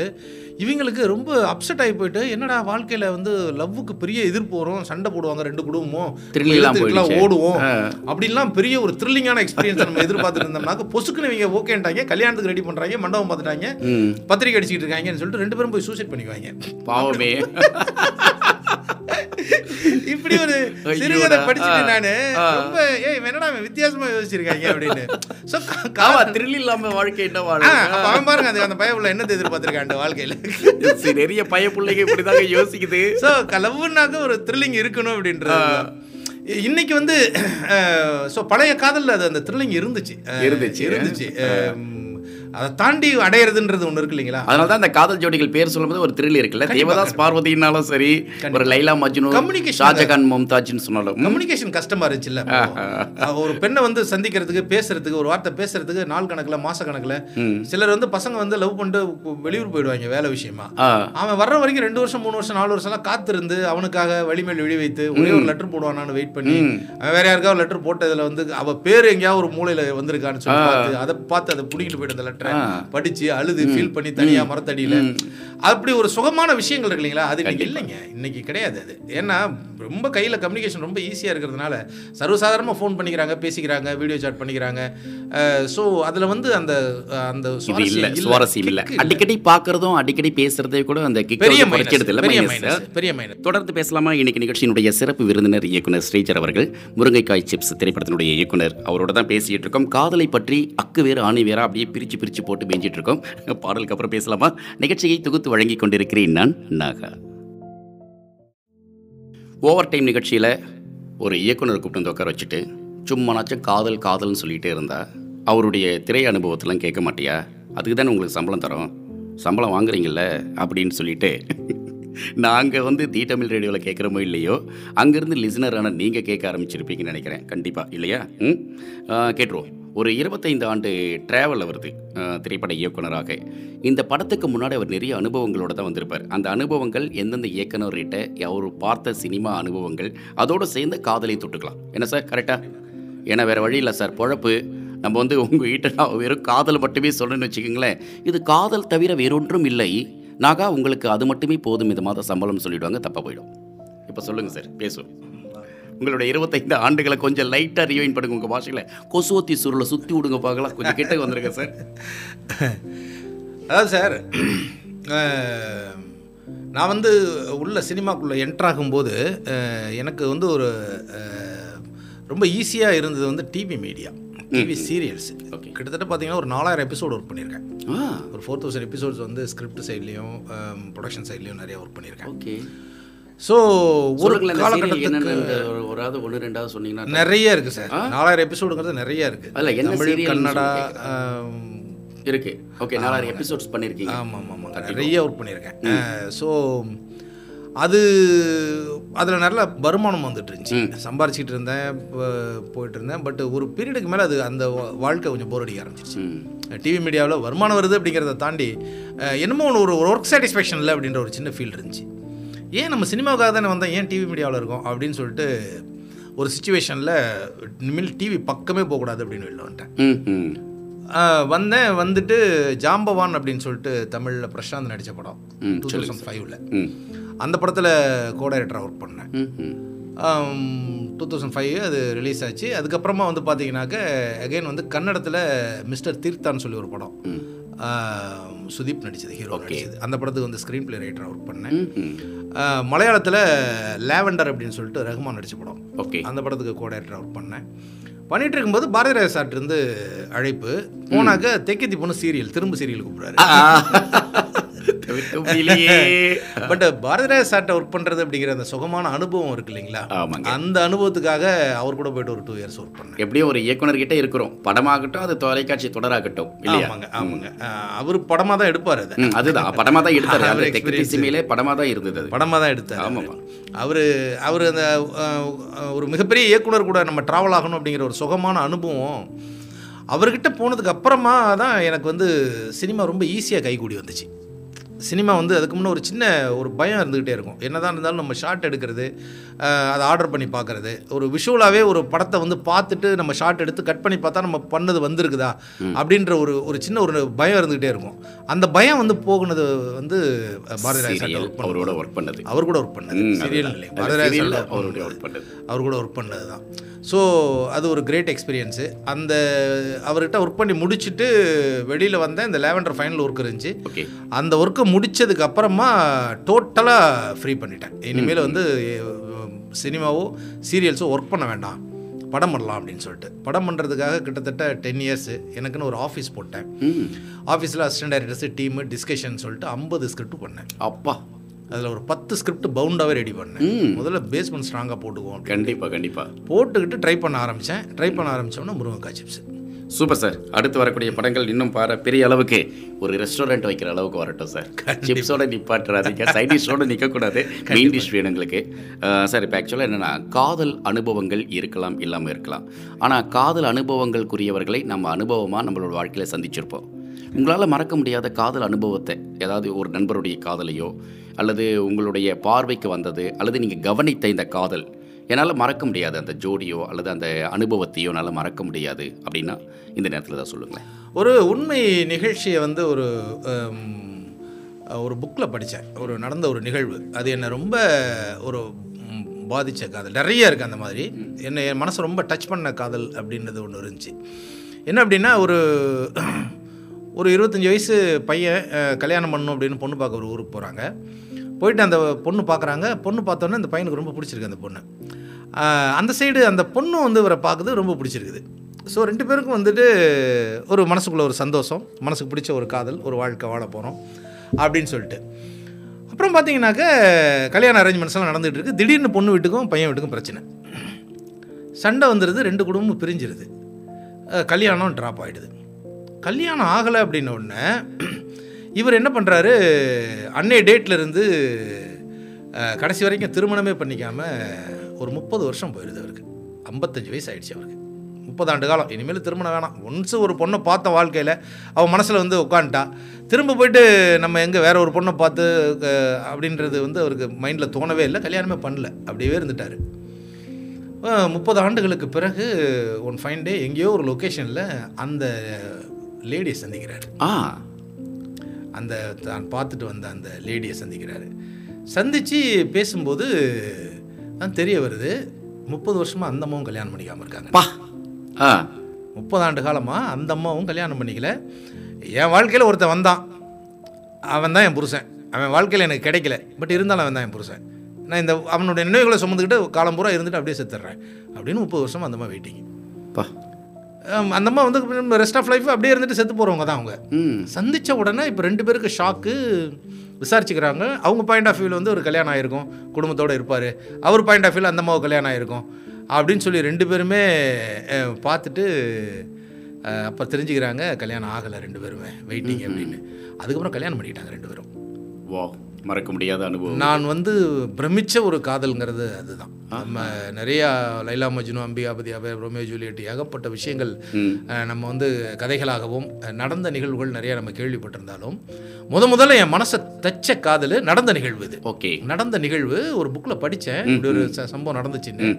இவங்களுக்கு ரொம்ப அப்செட் ஆகி போயிட்டு என்னடா வாழ்க்கையில் வந்து லவ்வுக்கு பெரிய எதிர்ப்பு வரும். சண்டை போடுவாங்க ரெண்டு குடும்பமும். போயிடுச்சு. ஓடுவோம். அப்படிலாம் பெரிய ஒரு த்ரில்லிங்கான எக்ஸ்பீரியன்ஸ் நம்ம எதிர்பார்த்துட்டு இருந்தோம்னாக்க பொசுக்குன்னு இவங்க ஓகேன்ட்டாங்க கல்யாணத்துக்கு ரெடி பண்ணுறாங்க மண்டபம் பார்த்துட்டாங்க. பத்திரிக்கை அடிச்சுக்கிட்டு இருக்காங்கன்னு சொல்லிட்டு ரெண்டு பேரும் போய் சூசைட் பண்ணிக்குவாங்க. பாவமே. இப்படி ஒரு. சிறுகதை படிச்சுட்டு. நானு. ரொம்ப ஏய் என்னடா வித்தியாசமா யோசிச்சிருக்காங்க அப்படின்னு. ஸோ ஆமா த்ரில் இல்லாம வாழ்க்கை என்ன வாழ அவன் பாருங்க அது அந்த பயவுல என்னத்தை எதிர்பார்த்திருக்கான் வாழ்க்கையில? சரி, நிறைய பய பிள்ளைங்க இப்படிதாங்க யோசிக்குது. ஸோ லவ்னாக்க ஒரு த்ரில்லிங் இருக்கணும் அப்படின்றது இன்னைக்கு வந்து ஸோ பழைய காதல்ல அது அந்த த்ரில்லிங் இருந்துச்சு. இருந்துச்சு. இருந்துச்சு. அதை தாண்டி அடையிறதுன்றது ஒன்று இருக்கு இல்லைங்களா? அதனால தான் இந்த காதல் ஜோடிகள் பேர் சொல்லும்போது ஒரு த்ரில் இருக்குல்ல. தேவதாஸ் பார்வதினாலும் சரி ஒரு லைலா மஜ்னு Communication ஷாஜகான் மும்தாஜ்னு சொன்னாலும். கம்யூனிகேஷன் கஷ்டமா இருந்துச்சுல்ல. ஒரு பெண்ணை வந்து சந்திக்கிறதுக்கு பேசுறதுக்கு ஒரு வார்த்தை பேசுறதுக்கு நாள் கணக்குல மாச கணக்குல. சிலர் வந்து பசங்க வந்து லவ் பண்ணிட்டு வெளியூர் போயிடுவாங்க வேலை விஷயமா. அவன் வர்ற வரைக்கும் ரெண்டு வருஷம் மூணு வருஷம் நாலு வருஷம்லாம் காத்திருந்து அவனுக்காக வழிமேல் விழி வைத்து ஒரே ஒரு லெட்டர் போடுவானான்னு வெயிட் பண்ணி அவன் வேற யாருக்காவது லெட்டர் போட்டதுல வந்து அவ பேர் எங்கேயாவது ஒரு மூலையில வந்திருக்கான்னு சொல்லி பார்த்து அதை பார்த்து அதை பிடிக்கிட்டு போயிட்டு அந்த லெட்டரை ஆ. படிச்சு அழுது ஃபீல் பண்ணி தனியா மரத்தடியில. அப்படி ஒரு சுகமான விஷயங்கள் இருக்கு இல்லைங்களா? அது இன்னைக்கு இல்லைங்க. இன்னைக்கு கிடையாது அது. ஏன்னா ரொம்ப கையில கம்யூனிகேஷன் ரொம்ப ஈஸியா இருக்கிறதுனால சர்வசாதாரணமா ஃபோன் பண்ணிக்கிறாங்க பேசிக்கிறாங்க வீடியோ சாட் பண்ணிக்கிறாங்க. ஸோ அதுல வந்து அந்த அந்த இல்ல சுவாரஸ்யம் இல்ல. அடிக்கடி பாக்குறதும் அடிக்கடி பேசுறதே கூட அந்த பெரிய மைனஸ் பெரிய மைனஸ் பெரிய மைனஸ் தொடர்ந்து பேசலாமா? இன்னைக்கு நிகழ்ச்சியினுடைய சிறப்பு விருந்தினர் இயக்குனர் ஸ்ரீஜர் அவர்கள் முருங்கைக்காய் சிப்ஸ் திரைப்படத்தினுடைய இயக்குனர். அவரோட தான் பேசிட்டு இருக்கோம். காதலை பற்றி அக்கு வேறு ஆணி வேறா அப்படியே பிரிச்சு பிரிச்சு போட்டு பேஞ்சிட்டு இருக்கோம் பாடலுக்கு அப்புறம் பேசலாமா? நிகழ்ச்சியை தொகுத்து வழங்கி கொண்டிருக்கிறேன் நான் நாகா. ஓவர் டைம் நிகழ்ச்சியில் ஒரு இயக்குனர் கூப்பிட்டு வந்து உட்கார வச்சுட்டு சும்மானாச்சும் காதல் காதல்னு சொல்லிகிட்டே இருந்தா அவருடைய திரை அனுபவத்தெலாம் கேட்க மாட்டியா? அதுக்கு தானே உங்களுக்கு சம்பளம் தரோம். சம்பளம் வாங்குறீங்கல்ல அப்படின்னு சொல்லிட்டு நாங்கள் வந்து தி தமிழ் ரேடியோவில் கேட்குறோமோ இல்லையோ அங்கேருந்து லிசனரான நீங்கள் கேட்க ஆரம்பிச்சிருப்பீங்கன்னு நினைக்கிறேன். கண்டிப்பாக இல்லையா? ம்? கேட்டுருவோம். ஒரு இருபத்தைந்து ஆண்டு ட்ராவல் வருது திரைப்பட இயக்குனராக. இந்த படத்துக்கு முன்னாடி அவர் நிறைய அனுபவங்களோட தான் வந்திருப்பார். அந்த அனுபவங்கள் எந்தெந்த இயக்குனர்கிட்ட அவர் பார்த்த சினிமா அனுபவங்கள் அதோடு சேர்ந்து காதலை தொட்டுக்கலாம். என்ன சார் கரெக்டாக ஏன்னா வேறு வழி இல்லை சார் பொழப்பு. நம்ம வந்து உங்கள் வீட்டை நான் வெறும் காதல் மட்டுமே சொல்லணும்னு வச்சுக்கோங்களேன். இது காதல் தவிர வேறொன்றும் இல்லை. நாகா உங்களுக்கு அது மட்டுமே போதும் இந்த மாதம் சம்பளம் சொல்லிவிடுவாங்க தப்பாக போயிடும். இப்போ சொல்லுங்கள் சார் பேசுவோம். உங்களுடைய இருபத்தைந்து ஆண்டுகளை கொஞ்சம் லைட்டாக ரிவைன் பண்ணுங்க உங்கள் பாஷையில். கொசுவத்தி சுருளை சுற்றி விடுங்க பார்க்கலாம். கொஞ்சம் கிட்ட வந்துருங்க சார் அதாவது சார் நான் வந்து உள்ள சினிமாக்குள்ளே என்ட்ராகும்போது எனக்கு வந்து ஒரு ரொம்ப ஈஸியாக இருந்தது வந்து டிவி மீடியா டிவி சீரியல்ஸ். கிட்டத்தட்ட பார்த்தீங்கன்னா ஒரு நாலாயிரம் எபிசோடு ஒர்க் பண்ணியிருக்கேன். ஒரு ஃபோர் தௌசண்ட் எபிசோட்ஸ் வந்து ஸ்கிரிப்ட் சைட்லேயும் ப்ரொடக்ஷன் சைட்லேயும் நிறைய ஒர்க் பண்ணியிருக்கேன். ஓகே ஸோ ஒரு காலகட்டத்துக்கு ஒன்று ரெண்டாவது சொன்னீங்கன்னா நிறைய இருக்குது சார். நாலாயிரம் எபிசோடுங்கிறது நிறைய இருக்குது அதில் என்ன தமிழ் கன்னடா இருக்கு. ஓகே நாலாயிரம் எபிசோட்ஸ் பண்ணியிருக்கீங்க ஆமாம் ஆமாம் நிறைய ஒர்க் பண்ணியிருக்கேன் ஸோ அது அதில் நல்ல வருமானம் வந்துட்டு இருந்துச்சு. சம்பாரிச்சிட்டு இருந்தேன் போயிட்டு இருந்தேன். பட் ஒரு பீரியடுக்கு மேலே அது அந்த வாழ்க்கை கொஞ்சம் போர் அடிக்க ஆரம்பிச்சிருச்சு. டிவி மீடியாவில் வருமானம் வருது அப்படிங்கிறத தாண்டி என்னமோ ஒன்று ஒரு ஒர்க் சாட்டிஸ்ஃபேக்ஷன் இல்லை அப்படின்ற ஒரு சின்ன ஃபீல் இருந்துச்சு. ஏன் நம்ம சினிமாவுக்காக தானே வந்தோம்? ஏன் டிவி மீடியாவில் இருக்கோம்? அப்படின்னு சொல்லிட்டு ஒரு சுச்சுவேஷனில் இனிமேல் டிவி பக்கமே போகக்கூடாது அப்படின்னு வெளில வந்துட்டேன். வந்தேன். வந்துட்டு ஜாம்பவான் அப்படின்னு சொல்லிட்டு தமிழில் பிரசாந்த் நடித்த படம். டூ தௌசண்ட் ஃபைவ்ல அந்த படத்தில் கோ டைரக்டராக ஒர்க் பண்ணேன் டூ தௌசண்ட் ஃபைவ் அது ரிலீஸ் ஆச்சு. அதுக்கப்புறமா வந்து பார்த்தீங்கன்னாக்க அகைன் வந்து கன்னடத்தில் மிஸ்டர் தீர்த்தான்னு சொல்லி ஒரு படம். சுதீப் நடிச்சது ஹீரோ நடிச்சது. அந்த படத்துக்கு வந்து ஸ்க்ரீன் பிளே ரைட்டராக ஒர்க் பண்ணேன். மலையாளத்தில் லேவெண்டர் அப்படின்னு சொல்லிட்டு ரஹ்மான் நடித்த படம். ஓகே. அந்த படத்துக்கு கோ டைரக்டராக ஒர்க் பண்ணேன். பண்ணிட்டு இருக்கும்போது பாரதி ராஜா சார்ட்டிருந்து அழைப்பு. போனாக்க தெக்கத்தி பொண்ணு சீரியல் திரும்ப சீரியல் கூப்பிட்றாரு. பட் பாரதி ராஜா சார்ட்ட ஒர்க் பண்ணுறது அப்படிங்கிற அந்த சுகமான அனுபவம் இருக்கு இல்லைங்களா? ஆமாங்க. அந்த அனுபவத்துக்காக அவர் கூட போயிட்டு ஒரு டூ இயர்ஸ் ஒர்க் பண்ணேன். எப்படியும் ஒரு இயக்குனர்கிட்ட இருக்கிறோம். படமாகட்டும் அது தொலைக்காட்சி தொடராகட்டும் ஆமாங்க ஆமாங்க. அவர் படமாக தான் எடுப்பார் அதை. அதுதான். படமா தான் எடுத்தாரு. (laughs) அவர் அந்த தெற்கு திசைமையிலே படமா தான் இருந்தது படமாக தான் எடுத்தார் ஆமாமா. அவர் அவர் அந்த ஒரு மிகப்பெரிய இயக்குனர் கூட நம்ம ட்ராவல் ஆகணும் அப்படிங்கிற ஒரு சுகமான அனுபவம் அவர்கிட்ட போனதுக்கு அப்புறமா தான் எனக்கு வந்து சினிமா ரொம்ப ஈஸியாக கைகூடி வந்துச்சு. சினிமா வந்து அதுக்கு முன்னே ஒரு சின்ன ஒரு பயம் இருந்துக்கிட்டே இருக்கும். என்னதான் இருந்தாலும் நம்ம ஷார்ட் எடுக்கிறது அதை ஆர்டர் பண்ணி பார்க்குறது. ஒரு விஷுவலாகவே ஒரு படத்தை வந்து பார்த்துட்டு நம்ம ஷார்ட் எடுத்து கட் பண்ணி பார்த்தா நம்ம பண்ணது வந்திருக்குதா? அப்படின்ற ஒரு ஒரு சின்ன ஒரு பயம் இருந்துக்கிட்டே இருக்கும். அந்த பயம் வந்து போகுனது வந்து பாரதி ராஜா சீரியல் சார்ட்ட அவரோட ஒர்க் பண்ணது. அவர் கூட ஒர்க் பண்ணது. சீரியல். இல்லை பாரதிராஜா அவருடைய ஒர்க் பண்ணது. அவர் கூட ஒர்க் பண்ணது தான். ஸோ அது ஒரு கிரேட் எக்ஸ்பீரியன்ஸு அந்த அவர்கிட்ட ஒர்க் பண்ணி முடிச்சுட்டு வெளியில் வந்தேன் இந்த லேவண்டர் ஃபைனல் ஒர்க் இருந்துச்சு. அந்த ஒர்க்கை முடிச்சதுக்கு அப்புறமா டோட்டலாக ஃப்ரீ பண்ணிட்டேன். இனிமேல் வந்து சினிமாவோ சீரியல்ஸோ ஒர்க் பண்ண வேண்டாம். படம் பண்ணலாம் அப்படின்னு சொல்லிட்டு. படம் பண்ணுறதுக்காக கிட்டத்தட்ட டென் இயர்ஸு எனக்குன்னு ஒரு ஆஃபீஸ் போட்டேன். ஆஃபீஸில் அசிஸ்டன்ட் டைரக்டர்ஸு டீமு டிஸ்கஷன் சொல்லிட்டு ஐம்பது ஸ்கிரிப்ட் பண்ணேன். அப்பா. அதில் ஒரு பத்து ஸ்கிரிப்ட் பவுண்டாகவே ரெடி பண்ணேன். முதல்ல பேஸ்மெண்ட் ஸ்ட்ராங்காக போட்டுக்குவோம் அப்படின்னு. கண்டிப்பா கண்டிப்பா. போட்டுக்கிட்டு ட்ரை பண்ண ஆரம்பித்தேன் ட்ரை பண்ண ஆரம்பித்தோன்னா முருங்கைக்காய் சிப்ஸ் சூப்பர் சார் அடுத்து வரக்கூடிய படங்கள் இன்னும் பாரு பெரிய அளவுக்கு ஒரு ரெஸ்டாரண்ட் வைக்கிற அளவுக்கு வரட்டும் சார் சிப்ஸோட நிப்பாட்டுறாதீங்க. சைட் டிஷ்ஷோட நிற்கக்கூடாது மெயின் (laughs) டிஷ் வேணும் எங்களுக்கு சார் இப்போ ஆக்சுவலாக என்னென்னா காதல் அனுபவங்கள் இருக்கலாம் இல்லாமல் இருக்கலாம். ஆனால் காதல் அனுபவங்களுக்குரியவர்களை நம்ம அனுபவமாக நம்மளோட வாழ்க்கையில் சந்திச்சிருப்போம். உங்களால் மறக்க முடியாத காதல் அனுபவத்தை ஏதாவது ஒரு நண்பருடைய காதலையோ அல்லது உங்களுடைய பார்வைக்கு வந்தது அல்லது நீங்கள் கவனித்த இந்த காதல் என்னால் மறக்க முடியாது அந்த ஜோடியோ அல்லது அந்த அனுபவத்தையோ என்னால் மறக்க முடியாது அப்படின்னா இந்த நேரத்தில் தான் சொல்லுங்களேன். ஒரு உண்மை நிகழ்ச்சியை வந்து ஒரு ஒரு புக்கில் படித்தேன். ஒரு நடந்த ஒரு நிகழ்வு. அது என்னை ரொம்ப ஒரு பாதித்த காதல். நிறைய இருக்குது அந்த மாதிரி. என்னை என் மனசை ரொம்ப டச் பண்ண காதல் அப்படின்றது ஒன்று இருந்துச்சு. என்ன அப்படின்னா ஒரு ஒரு இருபத்தஞ்சி வயசு பையன் கல்யாணம் பண்ணணும் அப்படின்னு பொண்ணு பார்க்க ஒரு ஊருக்கு போகிறாங்க போயிட்டு அந்த பொண்ணு பார்க்குறாங்க. பொண்ணு பார்த்தோன்னே அந்த பையனுக்கு ரொம்ப பிடிச்சிருக்கு அந்த பொண்ணு. அந்த சைடு அந்த பொண்ணு வந்து இவரை பார்க்குறது ரொம்ப பிடிச்சிருக்குது. ஸோ ரெண்டு பேருக்கும் வந்துட்டு ஒரு மனசுக்குள்ளே ஒரு சந்தோஷம் மனசுக்கு பிடிச்ச ஒரு காதல் ஒரு வாழ்க்கை வாழ போகிறோம் அப்படின்னு சொல்லிட்டு. அப்புறம் பார்த்தீங்கன்னாக்க கல்யாண அரேஞ்ச்மெண்ட்ஸ்லாம் நடந்துகிட்டு இருக்குது திடீர்னு பொண்ணு வீட்டுக்கும் பையன் வீட்டுக்கும் பிரச்சனை. சண்டை வந்துடுது ரெண்டு குடும்பமும் பிரிஞ்சிருது. கல்யாணம் ட்ராப் ஆகிடுது கல்யாணம் ஆகலை அப்படின்ன உடனே இவர் என்ன பண்ணுறாரு அன்னைய டேட்லருந்து கடைசி வரைக்கும் திருமணமே பண்ணிக்காமல் ஒரு முப்பது வருஷம் போயிடுது அவருக்கு. ஐம்பத்தஞ்சு வயசு ஆயிடுச்சு அவருக்கு. முப்பது ஆண்டு காலம். இனிமேல் திருமணம் வேணாம். ஒன்ஸ் ஒரு பொண்ணை பார்த்த வாழ்க்கையில் அவன் மனசில் வந்து உட்காந்துட்டா திரும்ப போயிட்டு நம்ம எங்கே வேற ஒரு பொண்ணை பார்த்து அப்படின்றது வந்து அவருக்கு மைண்டில் தோணவே இல்லை. கல்யாணமே பண்ணல. அப்படியே இருந்துட்டார். முப்பது ஆண்டுகளுக்கு பிறகு ஒன் ஃபைன் டே எங்கேயோ ஒரு லொக்கேஷனில் அந்த லேடியை சந்திக்கிறார். ஆ. அந்த தான் பார்த்துட்டு வந்த அந்த லேடியை சந்திக்கிறாரு. சந்தித்து பேசும்போது தான் தெரிய வருது. முப்பது வருஷமாக அந்த அம்மாவும் கல்யாணம் பண்ணிக்காமல் இருக்காங்க. பா. ஆ. முப்பது ஆண்டு காலமாக அந்த அம்மாவும் கல்யாணம் பண்ணிக்கல. என் வாழ்க்கையில் ஒருத்தன் வந்தான். அவன் தான் என் புருஷன். அவன் வாழ்க்கையில் எனக்கு கிடைக்கல. பட் இருந்தாலும் அவன் தான் என் புருஷன். நான் இந்த அவனுடைய நினைவுகளை சுமந்துக்கிட்டு காலம் பூரா இருந்துட்டு அப்படியே செத்துடுறேன். அப்படின்னு முப்பது வருஷமாக அந்த அம்மா வெயிட்டிங் பா. அந்த அம்மா வந்து ரெஸ்ட் ஆஃப் லைஃப் அப்படியே இருந்துட்டு செத்து போகிறவங்க தான் அவங்க. சந்தித்த உடனே இப்போ ரெண்டு பேருக்கு ஷாக்கு விசாரிச்சுக்கிறாங்க. அவங்க பாயிண்ட் ஆஃப் வியூவில் வந்து ஒரு கல்யாணம் ஆயிருக்கும். குடும்பத்தோடு இருப்பார். அவர் பாயிண்ட் ஆஃப் வியூவில் அந்த அம்மாவுக்கு கல்யாணம் ஆயிருக்கும். அப்படின்னு சொல்லி ரெண்டு பேருமே பார்த்துட்டு அப்போ தெரிஞ்சுக்கிறாங்க கல்யாணம் ஆகலை ரெண்டு பேருமே. வெயிட்டிங் அப்படின்னு. அதுக்கப்புறம் கல்யாணம் பண்ணிக்கிட்டாங்க ரெண்டு பேரும். வா மறக்க முடியாத அனுபவம். நான் வந்து பிரமிச்ச ஒரு காதல்ங்கிறது அதுதான். நம்ம நிறையா லைலா மஜ்னு அம்பிகாபதி அபய ரோமியோ ஜூலியட் ஏகப்பட்ட விஷயங்கள் நம்ம வந்து கதைகளாகவும் நடந்த நிகழ்வுகள் நிறைய நம்ம கேள்விப்பட்டிருந்தாலும் முத முதல்ல என் மனசை தச்ச காதல் நடந்த நிகழ்வு இது. ஓகே. நடந்த நிகழ்வு ஒரு புக்கில் படித்தேன். இப்படி ஒரு சம்பவம் நடந்துச்சுன்னு.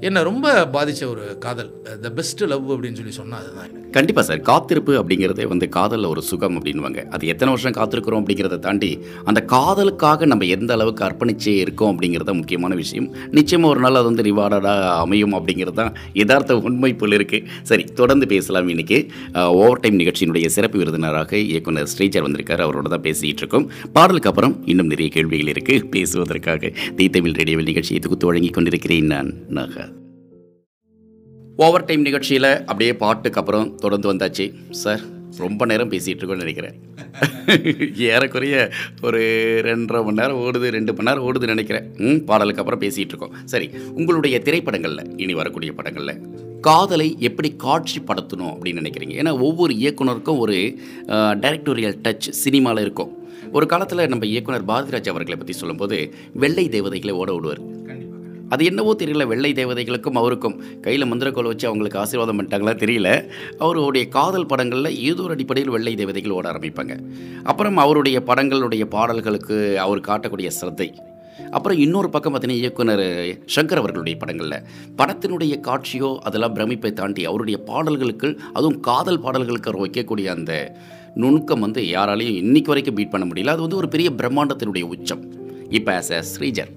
என்னை ரொம்ப பாதிச்ச ஒரு காதல். த பெஸ்ட் லவ் அப்படின்னு சொல்லி சொன்னா அதுதான் எனக்கு. கண்டிப்பாக சார். காத்திருப்பு அப்படிங்கிறதே வந்து காதலில் ஒரு சுகம் அப்படின்வாங்க அது எத்தனை வருஷம் காத்திருக்கிறோம் அப்படிங்கிறத தாண்டி அந்த காதலுக்காக நம்ம எந்த அளவுக்கு அர்ப்பணிச்சே இருக்கோம் அப்படிங்கிறது தான் முக்கியமான விஷயம். நிச்சயமாக ஒரு நாள் அது வந்து ரிவார்டடாக அமையும் அப்படிங்கிறது தான் யதார்த்த உண்மை போல் இருக்குது சரி தொடர்ந்து பேசலாம் இன்னைக்கு. ஓவர் டைம் நிகழ்ச்சியினுடைய சிறப்பு விருந்தினராக இயக்குனர் ஸ்ரீஜர் வந்திருக்காரு. அவரோட தான் பேசிகிட்டு இருக்கோம். பாடலுக்கு அப்புறம் இன்னும் நிறைய கேள்விகள் இருக்குது பேசுவதற்காக தி தமிழ் ரேடியோவில் நிகழ்ச்சியை தொகுத்து வழங்கி கொண்டிருக்கிறேன் நான் நகா. ஓவர் டைம் நிகழ்ச்சியில் அப்படியே பாட்டுக்கு அப்புறம் தொடர்ந்து வந்தாச்சு. சார் ரொம்ப நேரம் பேசிகிட்டு இருக்கோம்னு நினைக்கிறேன். (laughs) ஏறக்குறைய ஒரு ரெண்டரை மணி நேரம் ஓடுது ரெண்டு மணி நேரம் ஓடுதுன்னு நினைக்கிறேன். ம் பாடலுக்கு அப்புறம் பேசிகிட்டு இருக்கோம் சரி உங்களுடைய திரைப்படங்களில் இனி வரக்கூடிய படங்களில் காதலை எப்படி காட்சிப்படுத்தணும் அப்படின்னு நினைக்கிறீங்க? ஏன்னா ஒவ்வொரு இயக்குனருக்கும் ஒரு டைரக்டோரியல் டச் சினிமாவில் இருக்கும். ஒரு காலத்தில் நம்ம இயக்குனர் பாரதிராஜ் அவர்களை பற்றி சொல்லும்போது வெள்ளை தேவதைகளை ஓட விடுவார். அது என்னவோ தெரியல. வெள்ளை தேவதைகளுக்கும் அவருக்கும். கையில் மந்திரக்கோல் வச்சு அவங்களுக்கு ஆசீர்வாதம் பண்ணிட்டாங்களா தெரியல. அவருடைய காதல் படங்களில் ஏதோ ஒரு அடிப்படையில் வெள்ளை தேவதைகள் ஓட ஆரம்பிப்பாங்க. அப்புறம் அவருடைய படங்களுடைய பாடல்களுக்கு அவர் காட்டக்கூடிய சிரத்தை. அப்புறம் இன்னொரு பக்கம் பார்த்தீங்கன்னா இயக்குனர் சங்கர் அவர்களுடைய படங்களில். படத்தினுடைய காட்சியோ அதெல்லாம் பிரமிப்பை தாண்டி அவருடைய பாடல்களுக்கு அதுவும் காதல் பாடல்களுக்கு அவர் வைக்கக்கூடிய அந்த நுணுக்கம் வந்து யாராலையும் இன்னைக்கு வரைக்கும் பீட் பண்ண முடியல. அது வந்து ஒரு பெரிய பிரம்மாண்டத்தினுடைய உச்சம். இப்போ ஆஸ் அ ஸ்ரீஜர்.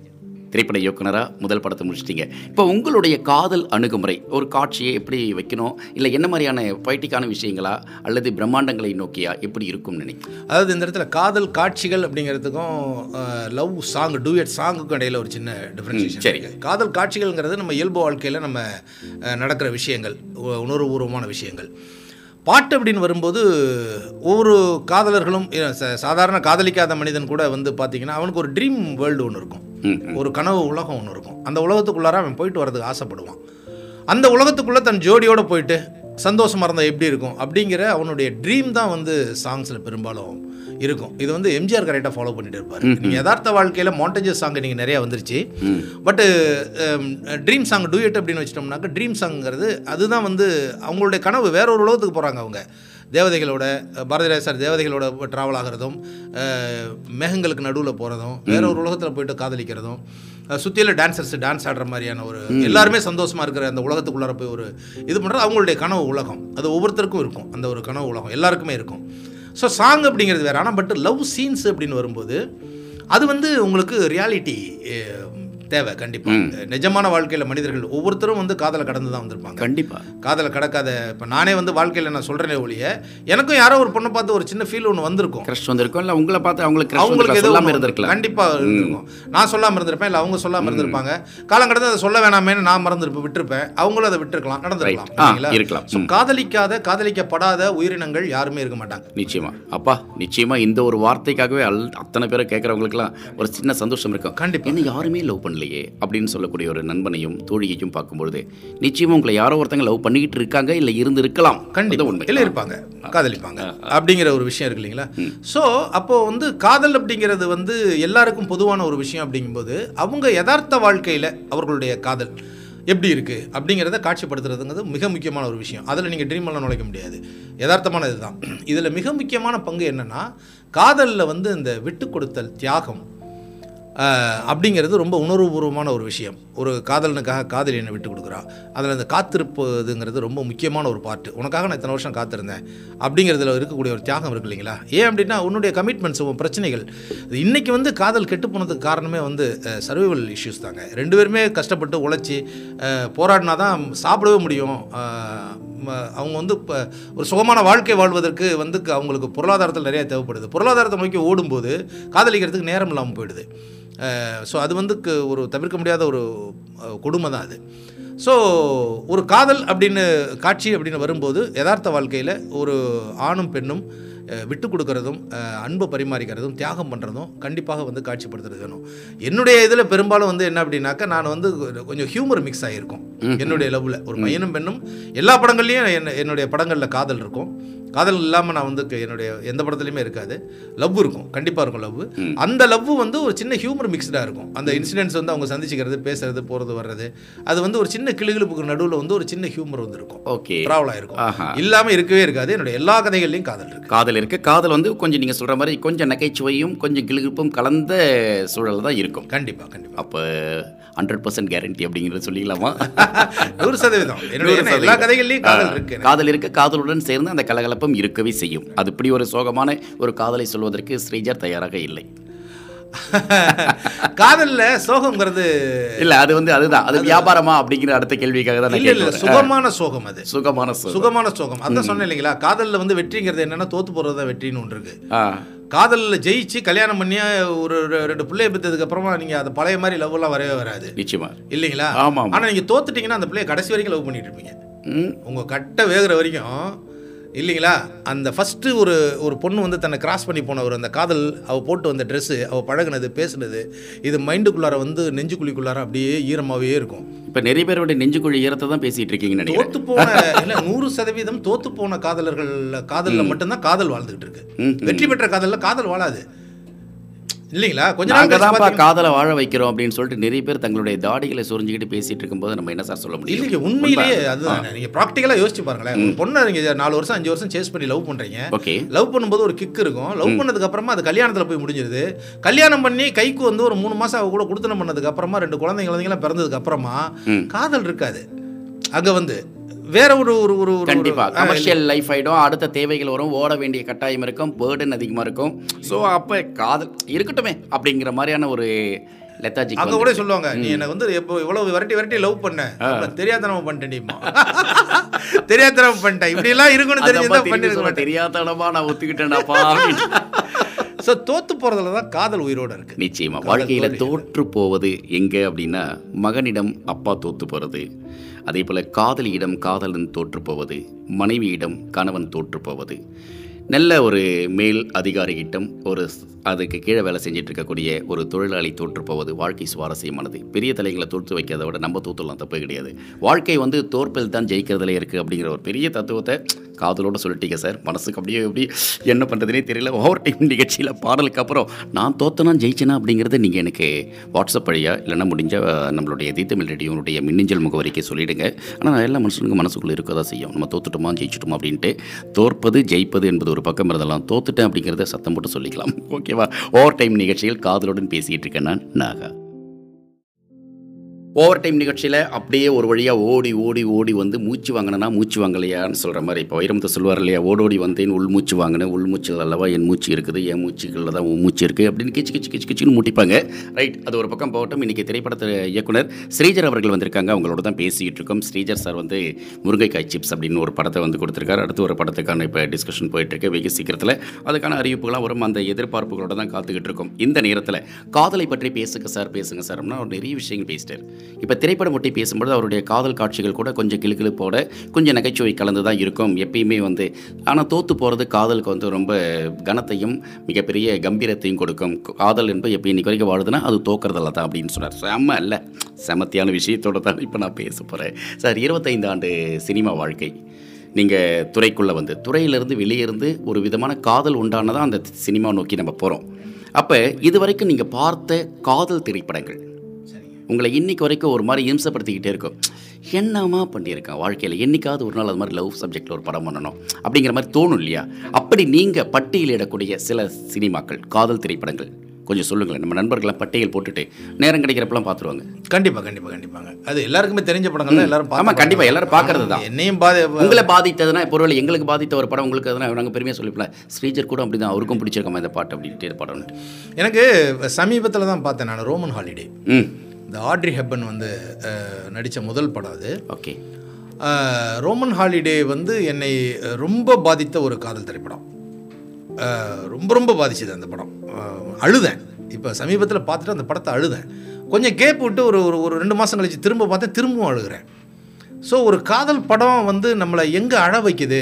திரைப்பட இயக்குனராக முதல் படத்தை முடிச்சிட்டீங்க. இப்போ உங்களுடைய காதல் அணுகுமுறை ஒரு காட்சியை எப்படி வைக்கணும்? இல்லை என்ன மாதிரியான பொய்ட்டிக்கான விஷயங்களா? அல்லது பிரம்மாண்டங்களை நோக்கியா எப்படி இருக்கும்னு நினைக்கிறேன் அதாவது இந்த இடத்துல காதல் காட்சிகள் அப்படிங்கிறதுக்கும் லவ் சாங் டூயட் சாங்குக்கும் இடையில ஒரு சின்ன டிஃப்ரென்ஷியேஷன் சரி. காதல் காட்சிகள்ங்கிறது நம்ம இயல்பு வாழ்க்கையில் நம்ம நடக்கிற விஷயங்கள் உணர்வுபூர்வமான விஷயங்கள். பாட்டு அப்படின்னு வரும்போது ஒவ்வொரு காதலர்களும் சாதாரண காதலிக்காத மனிதன் கூட வந்து பார்த்தீங்கன்னா அவனுக்கு ஒரு ட்ரீம் வேர்ல்டு ஒன்று இருக்கும். ஒரு கனவு உலகம் ஒன்று இருக்கும். அந்த உலகத்துக்குள்ளார அவன் போயிட்டு வரதுக்கு ஆசைப்படுவான். அந்த உலகத்துக்குள்ளே தன் ஜோடியோட போயிட்டு சந்தோஷமாக இருந்தால் எப்படி இருக்கும்? அப்படிங்கிற அவனுடைய ட்ரீம் தான் வந்து சாங்ஸில் பெரும்பாலும் இருக்கும். இது வந்து எம்ஜிஆர் கரெக்டாக ஃபாலோ பண்ணிட்டு இருப்பார். நீங்கள் யதார்த்த வாழ்க்கையில் மாண்டேஜஸ் சாங் நீங்கள் நிறையா வந்துருச்சு. பட்டு ட்ரீம் சாங் டூயட் அப்படின்னு வச்சிட்டோம்னாக்க ட்ரீம் சாங்கிறது அதுதான் வந்து அவங்களுடைய கனவு. வேற ஒரு உலகத்துக்கு போகிறாங்க அவங்க. தேவதைகளோட பாரதிராஜ சார் தேவதைகளோட ட்ராவல் ஆகிறதும் மேகங்களுக்கு நடுவில் போகிறதும் வேற ஒரு உலகத்தில் போயிட்டு காதலிக்கிறதும் சுற்றியில் டான்சர்ஸ் டான்ஸ் ஆடுற மாதிரியான ஒரு எல்லாருமே சந்தோஷமாக இருக்கிற அந்த உலகத்துக்குள்ளார போய் ஒரு இது பண்ணுறது அவங்களுடைய கனவு உலகம். அது ஒவ்வொருத்தருக்கும் இருக்கும். அந்த ஒரு கனவு உலகம் எல்லாருக்குமே இருக்கும். ஸோ சாங் அப்படிங்கிறது வேறு. ஆனால் பட் லவ் சீன்ஸ் அப்படின்னு வரும்போது அது வந்து உங்களுக்கு ரியாலிட்டி தேவை கண்டிப்பாக நிஜமான வாழ்க்கையில் மனிதர்கள் ஒவ்வொருத்தரும் வந்து காதலை கடந்து தான் வந்திருப்பாங்க. கண்டிப்பாக காதலை கடக்காத இப்போ நானே வந்து வாழ்க்கையில் நான் சொல்கிறேனே ஒழிய எனக்கும் யாரோ ஒரு பொண்ணை பார்த்து ஒரு சின்ன ஃபீல் ஒன்று வந்திருக்கும். கிரஷ் வந்திருக்கும். இல்லை உங்களை பார்த்து அவங்களுக்கு அவங்களுக்கு சொல்லாமல் ஒண்ணு இருந்திருக்கலாம். கண்டிப்பா இருந்திருக்கும். நான் சொல்லாம இருந்திருப்பேன் இல்ல அவங்க சொல்லாம இருந்திருப்பாங்க. காலம் கடந்து அதை சொல்ல வேணாமேன்னு நான் மறந்துருப்பேன் விட்டுருப்பேன். அவங்களும் அதை விட்டுருக்கலாம் நடந்திருக்கலாம்? இருக்கலாம். So, காதலிக்காத காதலிக்கப்படாத உயிரினங்கள் யாருமே இருக்க மாட்டாங்க. நிச்சயமா. அப்பா நிச்சயமா இந்த ஒரு வார்த்தைக்காகவே அத்தனை பேரை கேட்குறவங்களுக்குலாம் ஒரு சின்ன சந்தோஷம் இருக்கும். கண்டிப்பா. என்ன யாருமே லவ் பண்ணலையே அப்படின்னு சொல்லக்கூடிய ஒரு நண்பனையும் தோழியையும் பார்க்கும்பொழுது நிச்சயமா உங்களை யாரோ ஒருத்தங்க லவ் பண்ணிக்கிட்டு இருக்காங்க இல்லை இருந்து இருக்கலாம் கண்டிப்பா. அது உண்மை. இல்ல இருப்பாங்க. காதலிப்பாங்க. அப்படிங்கிற ஒரு விஷயம் இருக்கு இல்லைங்களா? ஸோ அப்போ வந்து காதல் அப்படிங்கிறது வந்து எல்லாருக்கும் பொதுவான ஒரு விஷயம் அப்படிங்கும்போது அவங்க யதார்த்த வாழ்க்கையில அவர்களுடைய காதல் எப்படி இருக்கு அப்படிங்கிறத காட்சிப்படுத்துறதுங்கிறது மிக முக்கியமான ஒரு விஷயம். அதில் நீங்கள் ட்ரீம் எல்லாம் நுழைக்க முடியாது. யதார்த்தமான இதுதான். (clears throat) இதில் மிக முக்கியமான பங்கு என்னன்னா காதலில் வந்து இந்த விட்டு கொடுத்தல் தியாகம் அப்படிங்கிறது ரொம்ப உணர்வுபூர்வமான ஒரு விஷயம். ஒரு காதலனுக்காக காதலி என்னை விட்டு கொடுக்குறா. அதில் அந்த காத்திருப்பதுங்கிறது ரொம்ப முக்கியமான ஒரு பார்ட்டு உனக்காக நான் இத்தனை வருஷம் காத்திருந்தேன். அப்படிங்கிறதுல இருக்கக்கூடிய ஒரு தியாகம் இருக்கு இல்லைங்களா? ஏன் அப்படின்னா உன்னுடைய கமிட்மெண்ட்ஸ் உன் பிரச்சனைகள். இது வந்து காதல் கெட்டு போனதுக்கு காரணமே வந்து சர்வைவல் இஷ்யூஸ் தாங்க. ரெண்டு பேருமே கஷ்டப்பட்டு உழைச்சி போராடினா தான் சாப்பிடவே முடியும். அவங்க வந்து இப்போ ஒரு சுகமான வாழ்க்கை வாழ்வதற்கு வந்து அவங்களுக்கு பொருளாதாரத்தில் நிறைய தேவைப்படுது. பொருளாதாரத்தை நோக்கி ஓடும்போது காதலிக்கிறதுக்கு நேரம் இல்லாமல் போயிடுது. ஸோ அது வந்து ஒரு தவிர்க்க முடியாத ஒரு கொடுமை தான் அது. ஸோ ஒரு காதல் அப்படின்னு காட்சி அப்படின்னு வரும்போது யதார்த்த வாழ்க்கையில் ஒரு ஆணும் பெண்ணும் விட்டு கொடுக்கறதும் அன்பை பரிமாறிக்கிறதும் தியாகம் பண்ணுறதும் கண்டிப்பாக வந்து காட்சிப்படுத்துறது வேணும் என்னுடைய இதில் பெரும்பாலும் வந்து என்ன அப்படின்னாக்கா நான் வந்து கொஞ்சம் ஹியூமர் மிக்ஸ் ஆகியிருக்கும் என்னுடைய லவ்வில் ஒரு பையனும் பெண்ணும் எல்லா படங்கள்லையும் என்ன என்னுடைய படங்களில் காதல் இருக்கும். காதல் இல்லாமல் நான் வந்து என்னுடைய எந்த படத்துலையுமே இருக்காது. லவ் இருக்கும். கண்டிப்பாக இருக்கும் லவ் அந்த லவ் வந்து ஒரு சின்ன ஹியூமர் மிக்ஸ்டாக இருக்கும். அந்த இன்சிடென்ட்ஸ் வந்து அவங்க சந்திச்சுக்கிறது பேசுறது போகிறது வர்றது அது வந்து ஒரு சின்ன கிளுகிழுப்புக்கு நடுவில் வந்து ஒரு சின்ன ஹியூமர் வந்து இருக்கும். ஓகே ட்ராவல் ஆயிருக்கும். இல்லாமல் இருக்கவே இருக்காது. என்னுடைய எல்லா கதைகள்லையும் காதல் இருக்கு. காதல் இருக்கு. காதல் வந்து கொஞ்சம் நீங்கள் சொல்கிற மாதிரி கொஞ்சம் நகைச்சுவையும் கொஞ்சம் கிளுகிப்பும் கலந்த சூழல் தான் இருக்கும். கண்டிப்பாக கண்டிப்பாக அப்போ ஹண்ட்ரட் பர்சன்ட் கேரண்டி அப்படிங்கிறத சொல்லிக்கலாமா? (laughs) நூறு சதவீதம். எல்லா. கதைகள்லையும் காதல் இருக்கு. காதல் இருக்க. காதலுடன் சேர்ந்து அந்த கலகலப்பும் இருக்கவே செய்யும். அது இப்படி ஒரு சோகமான ஒரு காதலை சொல்வதற்கு ஸ்ரீஜர் தயாராக இல்லை. (laughs) காதல்ல சோகம்ங்கிறது இல்ல அது வந்து அதுதான். அது வியாபாரமா அப்படிங்கிற அடுத்த கேள்விக்காக தான் இல்ல இல்ல. சுகமான சோகம் அது. சுகமான சோகம். சுகமான சோகம். அதான் சொன்னேன் இல்லைங்களா? காதல்ல வந்து வெற்றிங்கிறது என்னன்னா தோத்து போறது தான் வெற்றின்னு ஒன்று இருக்கு. காதலில் ஜெயிச்சு கல்யாணம் பண்ணி ஒரு ரெண்டு பிள்ளைய பெற்றதுக்கு அப்புறமா நீங்க அது பழைய மாதிரி லவ் எல்லாம் வரவே வராது. நிச்சயமா. இல்லைங்களா? ஆமா, ஆமா. ஆனா நீங்க தோத்துட்டீங்கன்னா அந்த பிள்ளைய கடைசி வரைக்கும் லவ் பண்ணிட்டு இருப்பீங்க. ம். உங்க கட்டை வேகிற வரைக்கும் இல்லைங்களா? அந்த ஃபஸ்ட்டு ஒரு ஒரு பொண்ணு வந்து தன்னை கிராஸ் பண்ணி போன ஒரு அந்த காதல் அவள் போட்டு வந்த ட்ரெஸ்ஸு அவள் பழகுனது பேசுனது இது மைண்டுக்குள்ளார வந்து நெஞ்சுக்குழிக்குள்ளார அப்படியே ஈரமாகவே இருக்கும். இப்ப நிறைய பேரோட நெஞ்சுக்குழி ஈரத்தை தான் பேசிட்டு இருக்கீங்கன்னு நினைக்கிறேன். தோத்து போன இல்லை நூறு சதவீதம் தோத்து போன காதலர்கள் காதலில் மட்டும்தான் காதல் வாழ்ந்துகிட்டு இருக்கு. வெற்றி பெற்ற காதலில் காதல் வாழாது. இல்லைங்களா? கொஞ்ச நாள் நாங்க கழிச்சு தான்ப்பா காதலை வாழ வைக்கிறோம் அப்படின்னு சொல்லிட்டு நிறைய பேர் தங்களுடைய தாடிகளை சொரிஞ்சுக்கிட்டு பேசிட்டு இருக்கும்போது நம்ம என்ன சார் சொல்ல முடியும்? இல்லைங்க உண்மையிலேயே அதுதான். நீங்க ப்ராக்டிக்கலாக யோசிச்சு பாருங்களேன். பொண்ணை நீங்க நாலு வருஷம் அஞ்சு வருஷம் சேஸ் பண்ணி லவ் பண்றீங்க. ஓகே. லவ் பண்ணும்போது ஒரு கிக் இருக்கும். லவ் பண்ணதுக்கு அப்புறமா அது கல்யாணத்தில் போய் முடிஞ்சிருது. கல்யாணம் பண்ணி கைக்கு வந்து ஒரு மூணு அவ கூட குடுத்தனம் பண்ணதுக்கு அப்புறமா ரெண்டு குழந்தைங்க குழந்தைங்களாம் பிறந்ததுக்கு அப்புறமா. காதல் இருக்காது. அங்க வந்து வேற ஒரு ஒரு ஒரு ஒரு- கண்டிப்பா. ஒரு கமர்ஷியல் லைஃப் ஆயிடும். அடுத்த தேவைகள் வரும். ஓட வேண்டிய கட்டாயம் இருக்கும். பேர்டன் அதிகமா இருக்கும். ஸோ அப்ப காதல் இருக்கட்டுமே அப்படிங்கிற மாதிரியான ஒரு லெத்தாஜிக் அங்க கூட சொல்லுவாங்க நீ எனக்கு வந்து எப்போ இவ்வளவு விரட்டி விரட்டி லவ் பண்ண? தெரியாதனமா பண்ணிட்டேன்டிமா தெரியாதனமா பண்ணிட்டேன். (laughs) இப்படி எல்லாம் இருக்கும்னு தெரிஞ்சுதான் பண்ணிருக்க தெரியாதனமா நான் ஒத்துக்கிட்டேன்டாப்பா. ஸோ தோத்து போறதுல தான் காதல் உயிரோட இருக்கு. நிச்சயமா. வாழ்க்கையில தோற்று போவது எங்க அப்படின்னா மகனிடம் அப்பா தோத்து போறது. அதே போல காதலியிடம் காதலன் தோற்றுப்போவது மனைவியிடம் கணவன் தோற்றுப்போவது. நல்ல ஒரு மேல் அதிகாரியிடம் ஒரு அதுக்கு கீழே வேலை செஞ்சுட்டு இருக்கக்கூடிய ஒரு தொழிலாளி தோற்று போவது வாழ்க்கை சுவாரஸ்யமானது. பெரிய தலைகளை தோற்று வைக்கிறத விட நம்ம தோற்றுலாம் தப்பு கிடையாது. வாழ்க்கை வந்து தோற்பில் தான் ஜெயிக்கிறதுல இருக்குது அப்படிங்கிற ஒரு பெரிய தத்துவத்தை காதலோடு சொல்லிட்டீங்க சார். மனசுக்கு அப்படியே எப்படி என்ன பண்ணுறதுனே தெரியல. ஓவர் டைம் நிகழ்ச்சியில் பாடலுக்கு அப்புறம் நான் தோத்தனா ஜெயிச்சேனா அப்படிங்கிறத நீங்கள் எனக்கு வாட்ஸ்அப் வழியாக இல்லைன்னா முடிஞ்ச நம்மளுடைய தீத்தமிழ் ரேடியோனுடைய மின்னஞ்சல் முகவரிக்கு சொல்லிவிடுங்க ஆனால் எல்லா மனுஷனுக்கும் மனசுக்குள்ளே இருக்க தான் செய்யும். நம்ம தோத்துட்டோமா ஜெயிச்சிட்டோமா அப்படின்ட்டு. தோற்பது ஜெயிப்பது என்பது ஒரு பக்கம் இருந்தாலும் தோத்துட்டேன் அப்படிங்கிறத சத்தம் போட்டு சொல்லிக்கலாம். ஓகேவா? ஓவர் டைம் நிகழ்ச்சியில் காதலுடன் பேசிகிட்டு இருக்கேன் நான் நாகா. ஓவர் டைம் நிகழ்ச்சியில் அப்படியே ஒரு வழியாக ஓடி ஓடி ஓடி வந்து மூச்சு வாங்கினா மூச்சு வாங்கலையான்னு சொல்கிற மாதிரி. இப்போ வைரமுத்து சொல்லுவார் இல்லையா ஓடோடி வந்தேன் உள் மூச்சு வாங்கினேன் உள் மூச்சில் அல்லவா என் மூச்சு இருக்குது என் மூச்சுகளில் தான் உன் மூச்சு இருக்குது அப்படின்னு கிச்சு கிச்சு கிச்சு கிச்சுன்னு மூட்டிப்பாங்க. ரைட் அது ஒரு பக்கம் போகட்டும். இன்றைக்கி திரைப்படத்தில் இயக்குனர் ஸ்ரீஜர் அவர்கள் வந்திருக்காங்க. அவங்களோட தான் பேசிகிட்டு இருக்கோம். ஸ்ரீஜர் சார் வந்து முருங்கைக்காய் சிப்ஸ் அப்படின்னு ஒரு படத்தை வந்து கொடுத்துருக்காரு. அடுத்து ஒரு படத்துக்கான இப்போ டிஸ்கஷன் போயிட்டுருக்கு வெகு சீக்கிரத்தில். அதுக்கான அறிவிப்புகளாக வரும். அந்த எதிர்பார்ப்புகளோட தான் காத்துக்கிட்டு இருக்கோம். இந்த நேரத்தில் காதலை பற்றி பேசுங்க சார் பேசுங்க சார். அப்படின்னா ஒரு நிறைய விஷயங்கள் பேசிட்டார். இப்போ திரைப்படம் ஒட்டி பேசும்பொழுது அவருடைய காதல் காட்சிகள் கூட கொஞ்சம் கிளுகிழுப்போட கொஞ்சம் நகைச்சுவை கலந்து தான் இருக்கும் எப்பயுமே வந்து. ஆனால் தோற்று போகிறது காதலுக்கு வந்து ரொம்ப கனத்தையும் மிகப்பெரிய கம்பீரத்தையும் கொடுக்கும். காதல் என்பது எப்போ இன்னைக்கு வரைக்கும் வாழுதுன்னா அது தோக்கிறதில்ல தான் அப்படின்னு சொன்னார் செம்ம இல்லை. செமத்தியான விஷயத்தோட தான் இப்போ நான் பேச போகிறேன் சார் இருபத்தைந்து ஆண்டு சினிமா வாழ்க்கை. நீங்கள் துறைக்குள்ளே வந்து துறையிலிருந்து வெளியே இருந்து ஒரு விதமான காதல் உண்டானதான் அந்த சினிமா நோக்கி நம்ம போகிறோம் அப்போ இது வரைக்கும் நீங்கள் பார்த்த காதல் திரைப்படங்கள் உங்களை இன்னைக்கு வரைக்கும் ஒரு மாதிரி இம்சப்படுத்திக்கிட்டே இருக்கும். என்னமா பண்ணியிருக்கேன் வாழ்க்கையில் என்னைக்காவது ஒரு நாள் அது மாதிரி லவ் சப்ஜெக்டில் ஒரு படம் பண்ணணும் அப்படிங்கிற மாதிரி தோணும் இல்லையா? அப்படி நீங்கள் பட்டியலிடக்கூடிய சில சினிமாக்கள் காதல் திரைப்படங்கள் கொஞ்சம் சொல்லுங்களேன். நம்ம நண்பர்கள்லாம் பட்டியல் போட்டுட்டு நேரம் கிடைக்கிறப்பெல்லாம் பார்த்துருவாங்க. கண்டிப்பா கண்டிப்பா கண்டிப்பாங்க. அது எல்லாருக்குமே தெரிஞ்ச படங்கள் எல்லாரும் ஆமா, பார்த்த கண்டிப்பா, படங்கள். எல்லாரும் பார்க்கறது தான். என்னையும் பாதி உங்களை பாதித்ததுன்னா இப்போ ஒருவேளை எங்களுக்கு பாதித்த ஒரு படம் உங்களுக்கு எதுனா நாங்கள் பெருமையாக சொல்லிப்பல ஸ்ரீஜர் கூட அப்படி தான் அவருக்கும் பிடிச்சிருக்கோம் இந்த பாட்டு அப்படின்ட்டு படம் எனக்கு சமீபத்தில் தான் பார்த்தேன் நான் ரோமன் ஹாலிடே ம். இந்த ஆட்ரி ஹெப்பன் வந்து நடிச்ச முதல் படம் அது. ஓகே. ரோமன் ஹாலிடே வந்து என்னை ரொம்ப பாதித்த ஒரு காதல் திரைப்படம். ரொம்ப ரொம்ப பாதிச்சது அந்த படம். அழுதேன். இப்போ சமீபத்தில் பார்த்துட்டு அந்த படத்தை அழுதேன். கொஞ்சம் கேப் விட்டு ஒரு ஒரு ஒரு ரெண்டு மாதம் கழிச்சு திரும்ப பார்த்தேன் திரும்பவும் அழுகிறேன். ஸோ ஒரு காதல் படம் வந்து நம்மளை எங்கே அழ வைக்குது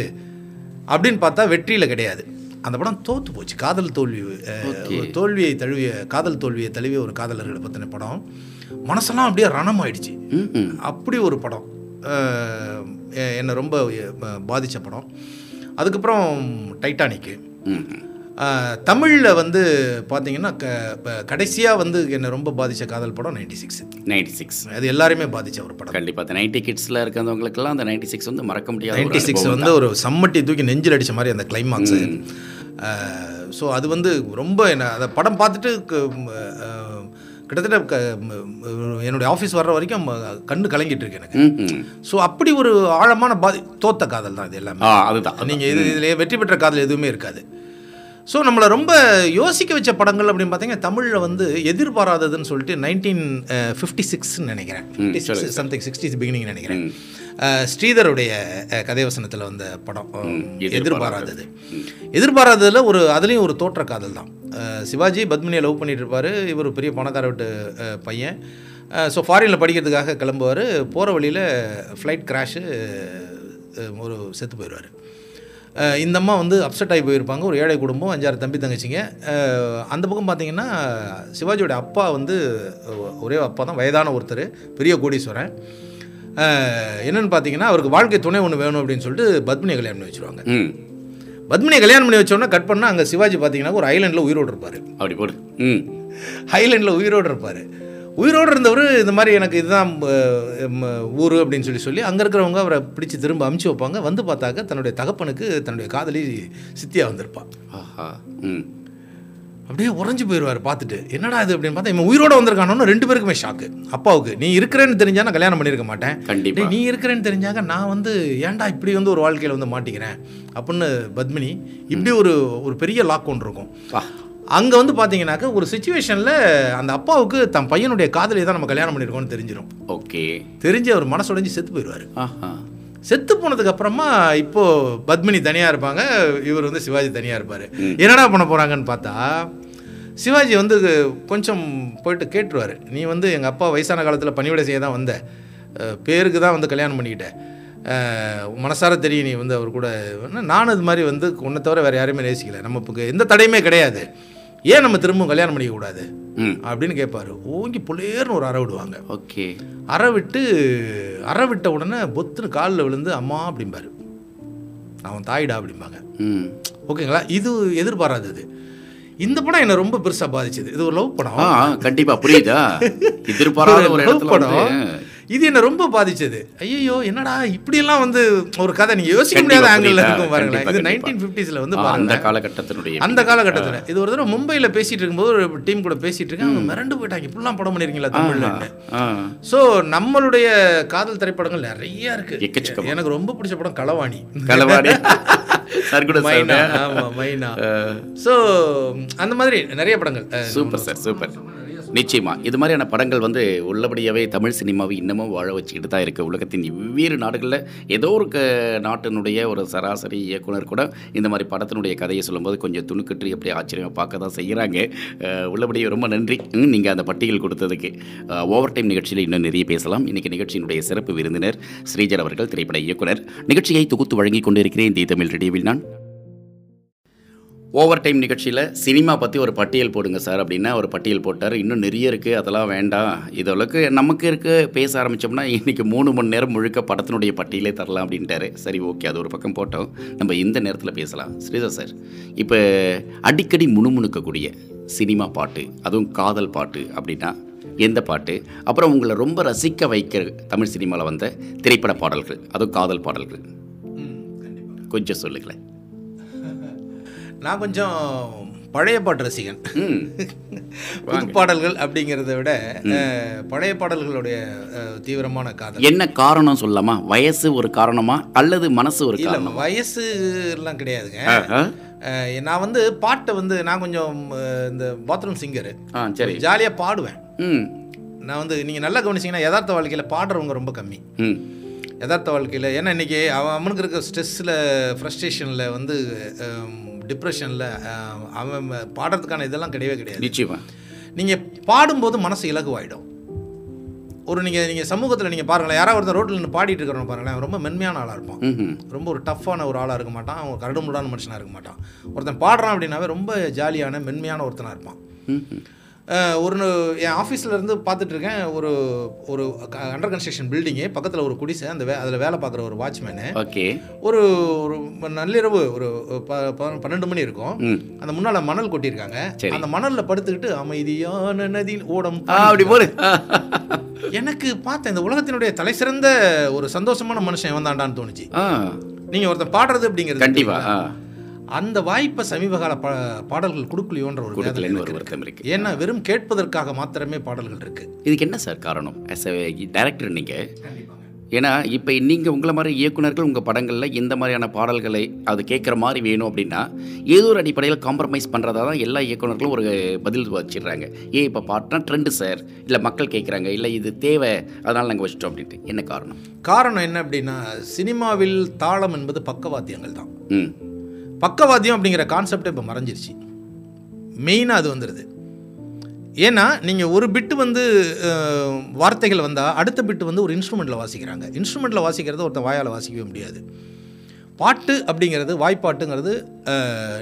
அப்படின்னு பார்த்தா வெற்றியில் கிடையாது. அந்த படம் தோத்து போச்சு. காதல் தோல்வி தோல்வியை தழுவிய காதல் தோல்வியை தழுவிய ஒரு காதலர்களை பற்றின படம். மனசெல்லாம் அப்படியே ரணமாயிடுச்சு. ம் ம் அப்படி ஒரு படம். என்னை ரொம்ப பாதிச்ச படம். அதுக்கப்புறம் டைட்டானிக்கு. தமிழில் வந்து பார்த்தீங்கன்னா க கடைசியாக வந்து என்னை ரொம்ப பாதித்த காதல் படம் நைன்டி சிக்ஸ் நைன்டி சிக்ஸ் அது எல்லாருமே பாதித்த ஒரு படம். கண்டிப்பாக அந்த நைன்டி கிட்ஸில் இருக்கிறவங்களுக்கெல்லாம் அந்த நைன்டி சிக்ஸ் வந்து மறக்க முடியாத நைன்டி சிக்ஸ் வந்து ஒரு சம்மட்டி தூக்கி நெஞ்சில் அடித்த மாதிரி அந்த கிளைமாக்ஸு ஸோ அது வந்து ரொம்ப என்ன அந்த படம் பார்த்துட்டு கிட்டத்தட்ட என்னுடைய ஆஃபீஸ் வர்ற வரைக்கும் கண்ணு கலங்கிட்டு இருக்கு எனக்கு. ஸோ அப்படி ஒரு ஆழமான பாதி தோத்த காதல் தான் இது எல்லாமே. அதுதான் நீங்கள் இது இதில் வெற்றி பெற்ற காதல் எதுவுமே இருக்காது. ஸோ நம்மளை ரொம்ப யோசிக்க வச்ச படங்கள் அப்படின்னு பார்த்தீங்கன்னா தமிழில் வந்து எதிர்பாராததுன்னு சொல்லிட்டு நைன்டீன் ஃபிஃப்டி சிக்ஸ்ன்னு நினைக்கிறேன். Fifty six something sixties beginning நினைக்கிறேன். ஸ்ரீதருடைய கதைவசனத்தில் வந்த படம் எதிர்பாராதது. எதிர்பாராததில் ஒரு அதுலேயும் ஒரு தோற்ற காதல் தான். சிவாஜி பத்மினியை லவ் பண்ணிட்டு இருப்பாரு. இவர் பெரிய பணக்கார வீட்டு பையன். ஸோ ஃபாரினில் படிக்கிறதுக்காக கிளம்புவார். போகிற வழியில் ஃப்ளைட் கிராஷு ஒரு செத்து போயிடுவார். இந்த அம்மா வந்து அப்செட் ஆகி போயிருப்பாங்க. ஒரு ஏழை குடும்பம் அஞ்சாறு தம்பி தங்கச்சிங்க. அந்த பக்கம் பார்த்தீங்கன்னா சிவாஜியோட அப்பா வந்து ஒரே அப்பா தான் வயதான ஒருத்தர் பெரிய கோடீஸ்வரன். என்னன்னு பார்த்தீங்கன்னா அவருக்கு வாழ்க்கை துணை ஒன்று வேணும் அப்படின்னு சொல்லிட்டு பத்மினியை கல்யாணம் பண்ணி வச்சுருவாங்க. பத்மினியை கல்யாணம் பண்ணி வச்சோன்னா கட் பண்ணால் அங்கே சிவாஜி பார்த்தீங்கன்னா ஒரு ஐலாண்டில் உயிரோடு இருப்பார். அப்படி போடு. ம். ஹைலேண்டில் உயிரோடு இருப்பார். உயிரோடு இருந்தவர் இந்த மாதிரி எனக்கு இதுதான் ஊர் அப்படின்னு சொல்லி சொல்லி அங்கே இருக்கிறவங்க அவரை பிடிச்சி திரும்ப அமுச்சு வைப்பாங்க. வந்து பார்த்தாக்க தன்னுடைய தகப்பனுக்கு தன்னுடைய காதலி சித்தியா வந்திருப்பா. ஆஹா ம். அப்படியே உறைஞ்சு போயிடுவார் பார்த்துட்டு. என்னடா இது அப்படின்னு பார்த்தா இவன் உயிரோட வந்திருக்கானோன்னு ரெண்டு பேருக்குமே ஷாக்கு அப்பாவுக்கு நீ இருக்கிறேன்னு தெரிஞ்சா நான் கல்யாணம் பண்ணியிருக்க மாட்டேன். கண்டிப்பா. டேய், நீ இருக்கிறேன்னு தெரிஞ்சாங்க நான் வந்து ஏன்டா இப்படி வந்து ஒரு வாழ்க்கையில் வந்து மாட்டிக்கிறேன்? அப்படின்னு பத்மினி இப்படி ஒரு ஒரு பெரிய லாக் ஒன்று இருக்கும். அங்கே வந்து பார்த்தீங்கன்னாக்க ஒரு சுச்சுவேஷனில் அந்த அப்பாவுக்கு தன் பையனுடைய காதலியை தான் நம்ம கல்யாணம் பண்ணியிருக்கோம்னு தெரிஞ்சிடும் ஓகே. தெரிஞ்சு அவர் மனசுடைஞ்சு செத்து போயிடுவார். செத்து போனதுக்கு அப்புறமா இப்போ பத்மினி தனியாக இருப்பாங்க இவர் வந்து சிவாஜி தனியாக இருப்பார். என்னடா பண்ண போகிறாங்கன்னு பார்த்தா சிவாஜி வந்து கொஞ்சம் போயிட்டு கேட்டுருவார். நீ வந்து எங்கள் அப்பா வயசான காலத்தில் பணிவிடை செய்ய தான் வந்த. பேருக்கு தான் வந்து கல்யாணம் பண்ணிக்கிட்ட. அஹ், மனசார தெரியும் நீ வந்து அவர் கூட. நானும் இது மாதிரி வந்து உன்னை தவிர வேறு யாரையுமே நேசிக்கல. நம்ம எந்த தடையுமே கிடையாது. ஏன் நம்ம திரும்பவும் கல்யாணம் பண்ணிக்கக்கூடாது? அப்படின்னு கேட்பாரு ஓங்கி புலேர்னு ஒரு அறை விடுவாங்க. ஓகே. அறை விட்டு அறை விட்ட உடனே பொத்துன்னு காலில் விழுந்து அம்மா அப்படிம்பாரு. அவன் தாயிடா அப்படிம்பாங்க. ம். ஓகேங்களா? இது எதிர்பாராதது. இந்த படம் என்னை ரொம்ப பெருசாக பாதிச்சது. இது ஒரு லவ் படம். கண்டிப்பா புரியுதா? (laughs) எதிர்பாராத ஒரு படம். இது என்ன ரொம்ப பாதிச்சது. ஐயோ என்னடா இப்படியெல்லாம் வந்து ஒரு கதை நீங்க யோசிக்க முடியாத ஆங்கிள் புரியுதா? இருக்கும் பாருங்களேன். இது. நைன்டீன் ஃபிஃப்டிஸில் வந்து அந்த காலகட்டத்தினுடைய அந்த காலகட்டத்தில். இது ஒரு தடவை மும்பையில் பேசிட்டு இருக்கும்போது ஒரு டீம் கூட பேசிட்டு இருக்கேன். அவங்க மிரண்டு போயிட்டாங்க. இப்படிலாம் படம் பண்ணிருக்கீங்களா தமிழ்ல? ஸோ நம்மளுடைய காதல் திரைப்படங்கள் நிறைய இருக்கு. எனக்கு ரொம்ப பிடிச்ச படம் களவாணி. சர்க்குட மைனா ஆமா மைனா. ஸோ அந்த மாதிரி நிறைய படங்கள். Super sir super. நிச்சயமாக இது மாதிரியான படங்கள் வந்து உள்ளபடியாகவே தமிழ் சினிமாவை இன்னமும் வாழ வச்சுக்கிட்டு தான் இருக்குது உலகத்தின் வெவ்வேறு நாடுகளில் ஏதோ ஒரு க நாட்டினுடைய ஒரு சராசரி இயக்குனர் கூட இந்த மாதிரி படத்தினுடைய கதையை சொல்லும்போது கொஞ்சம் துணுக்கற்று எப்படி ஆச்சரியமாக பார்க்க தான் செய்கிறாங்க உள்ளபடியே ரொம்ப நன்றி. நீங்கள் அந்த பட்டியல் கொடுத்ததுக்கு. ஓவர் டைம் நிகழ்ச்சியில் இன்னும் நிறைய பேசலாம். இன்றைக்கி நிகழ்ச்சியினுடைய சிறப்பு விருந்தினர் ஸ்ரீஜர் அவர்கள் திரைப்பட இயக்குனர். நிகழ்ச்சியை தொகுத்து வழங்கி கொண்டிருக்கிறேன் தி தமிழ் ரேடியோவில் நான். ஓவர் டைம் நிகழ்ச்சியில் சினிமா பற்றி ஒரு பட்டியல் போடுங்க சார். அப்படின்னா ஒரு பட்டியல் போட்டார். இன்னும் நிறைய இருக்குது அதெல்லாம் வேண்டாம். இதளவுக்கு நமக்கு இருக்க. பேச ஆரம்பித்தோம்னா இன்றைக்கி மூணு மணி நேரம் முழுக்க படத்தினுடைய பட்டியலே தரலாம் அப்படின்ட்டாரு. சரி ஓகே. அது ஒரு பக்கம் போட்டோம். நம்ம இந்த நேரத்தில் பேசலாம். ஸ்ரீதர் சார் இப்போ அடிக்கடி முணுமுணுக்கக்கூடிய சினிமா பாட்டு அதுவும் காதல் பாட்டு அப்படின்னா எந்த பாட்டு? அப்புறம் உங்களை ரொம்ப ரசிக்க வைக்கிற தமிழ் சினிமாவில் வந்த திரைப்பட பாடல்கள் அதுவும் காதல் பாடல்கள். கொஞ்சம் சொல்லுங்களேன். நான் கொஞ்சம் பழைய பாட்டு ரசிகன். (laughs) புது பாடல்கள் அப்படிங்கிறத விட பழைய பாடல்களுடைய தீவிரமான காதல். என்ன காரணம் சொல்லலாமா? வயசு ஒரு காரணமா? அல்லது மனசு ஒரு காரணம்? வயசு எல்லாம் கிடையாதுங்க நான் வந்து பாட்டை வந்து நான் கொஞ்சம் இந்த பாத்ரூம் சிங்கரு. சரி. ஜாலியாக பாடுவேன். ம். நான் வந்து நீங்கள் நல்லா கவனிச்சிங்கன்னா யதார்த்த வாழ்க்கையில் பாடுறவங்க ரொம்ப கம்மி. ம். யதார்த்த வாழ்க்கையில். ஏன்னா இன்றைக்கி அவன் அவனுக்கு இருக்க ஸ்ட்ரெஸ்ஸில் ஃப்ரஸ்ட்ரேஷனில் வந்து டிப்ரெஷனில் அவன் பாடுறதுக்கான இதெல்லாம் கிடையவே கிடையாது. நிச்சயமா. நீங்கள் பாடும்போது மனசு இலகுவாயிடும். ஒரு நீங்கள் நீங்கள் சமூகத்தில் நீங்கள் பாருங்களேன் யாராவது ஒருத்தர் ரோட்டில் நின்று பாடிட்டு இருக்கிறவங்க பாருங்களேன் அவன் ரொம்ப மென்மையான ஆளாக இருப்பான். ரொம்ப ஒரு டஃப்பான ஒரு ஆளாக இருக்க மாட்டான். அவன் கரடுமுடான மனுஷனாக இருக்க மாட்டான். ஒருத்தன் பாடுறான் அப்படின்னாவே ரொம்ப ஜாலியான மென்மையான ஒருத்தனாக இருப்பான். ஒரு என் ஆஃபீஸில் இருந்து பார்த்துட்டு இருக்கேன் ஒரு ஒரு அண்டர் கன்ஸ்ட்ரக்ஷன் பில்டிங்கு பக்கத்தில் ஒரு குடிசை அந்த வே அதில் வேலை பார்க்குற ஒரு வாட்ச்மேனு ஓகே. ஒரு ஒரு நள்ளிரவு ஒரு ப பன்னெண்டு மணி இருக்கும். அந்த முன்னால் மணல் கொட்டியிருக்காங்க. அந்த மணலில் படுத்துக்கிட்டு அமைதியான நதியில் ஓடம் அப்படி போடு. (laughs) எனக்கு பார்த்தேன் இந்த உலகத்தினுடைய தலை சிறந்த ஒரு சந்தோஷமான மனுஷன் வந்தாண்டான்னு தோணுச்சு. நீங்கள் ஒருத்தன் பாடுறது அப்படிங்கிறது கண்டிப்பா ஆ. அந்த வாய்ப்பை சமீப கால பா பாடல்கள் கொடுக்கலையோன்ற ஒரு வேதனை. வருத்தம் இருக்கு. ஏன்னா வெறும் கேட்பதற்காக மாத்திரமே பாடல்கள் இருக்கு. இதுக்கு என்ன சார் காரணம்? ஆஸ் எ டைரக்டர் நீங்கள் ஏன்னா இப்போ நீங்கள் உங்களை மாதிரி இயக்குனர்கள் உங்கள் படங்களில் இந்த மாதிரியான பாடல்களை அது கேட்குற மாதிரி வேணும் அப்படின்னா ஏதோ ஒரு அடிப்படையில் காம்ப்ரமைஸ் பண்ணுறதா தான் எல்லா இயக்குனர்களும் ஒரு பதில் வச்சிடுறாங்க. ஏன் இப்போ பாட்டுனா ட்ரெண்டு சார்? இல்லை மக்கள் கேட்குறாங்க இல்லை இது தேவை அதனால் நாங்கள் வச்சிட்டோம் அப்படின்ட்டு. என்ன காரணம்? காரணம் என்ன அப்படின்னா சினிமாவில் தாளம் என்பது பக்கவாத்தியங்கள் தான். ம். பக்கவாத்தியம் அப்படிங்கிற கான்செப்டே இப்போ மறைஞ்சிருச்சு. மெயினாக அது வந்துடுது ஏன்னா நீங்கள் ஒரு பிட்டு வந்து வார்த்தைகள் வந்தால் அடுத்த பிட்டு வந்து ஒரு இன்ஸ்ட்ருமெண்ட்டில் வாசிக்கிறாங்க. இன்ஸ்ட்ருமெண்ட்டில் வாசிக்கிறத ஒருத்தன் வாயால் வாசிக்கவே முடியாது. பாட்டு அப்படிங்கிறது வாய்ப்பாட்டுங்கிறது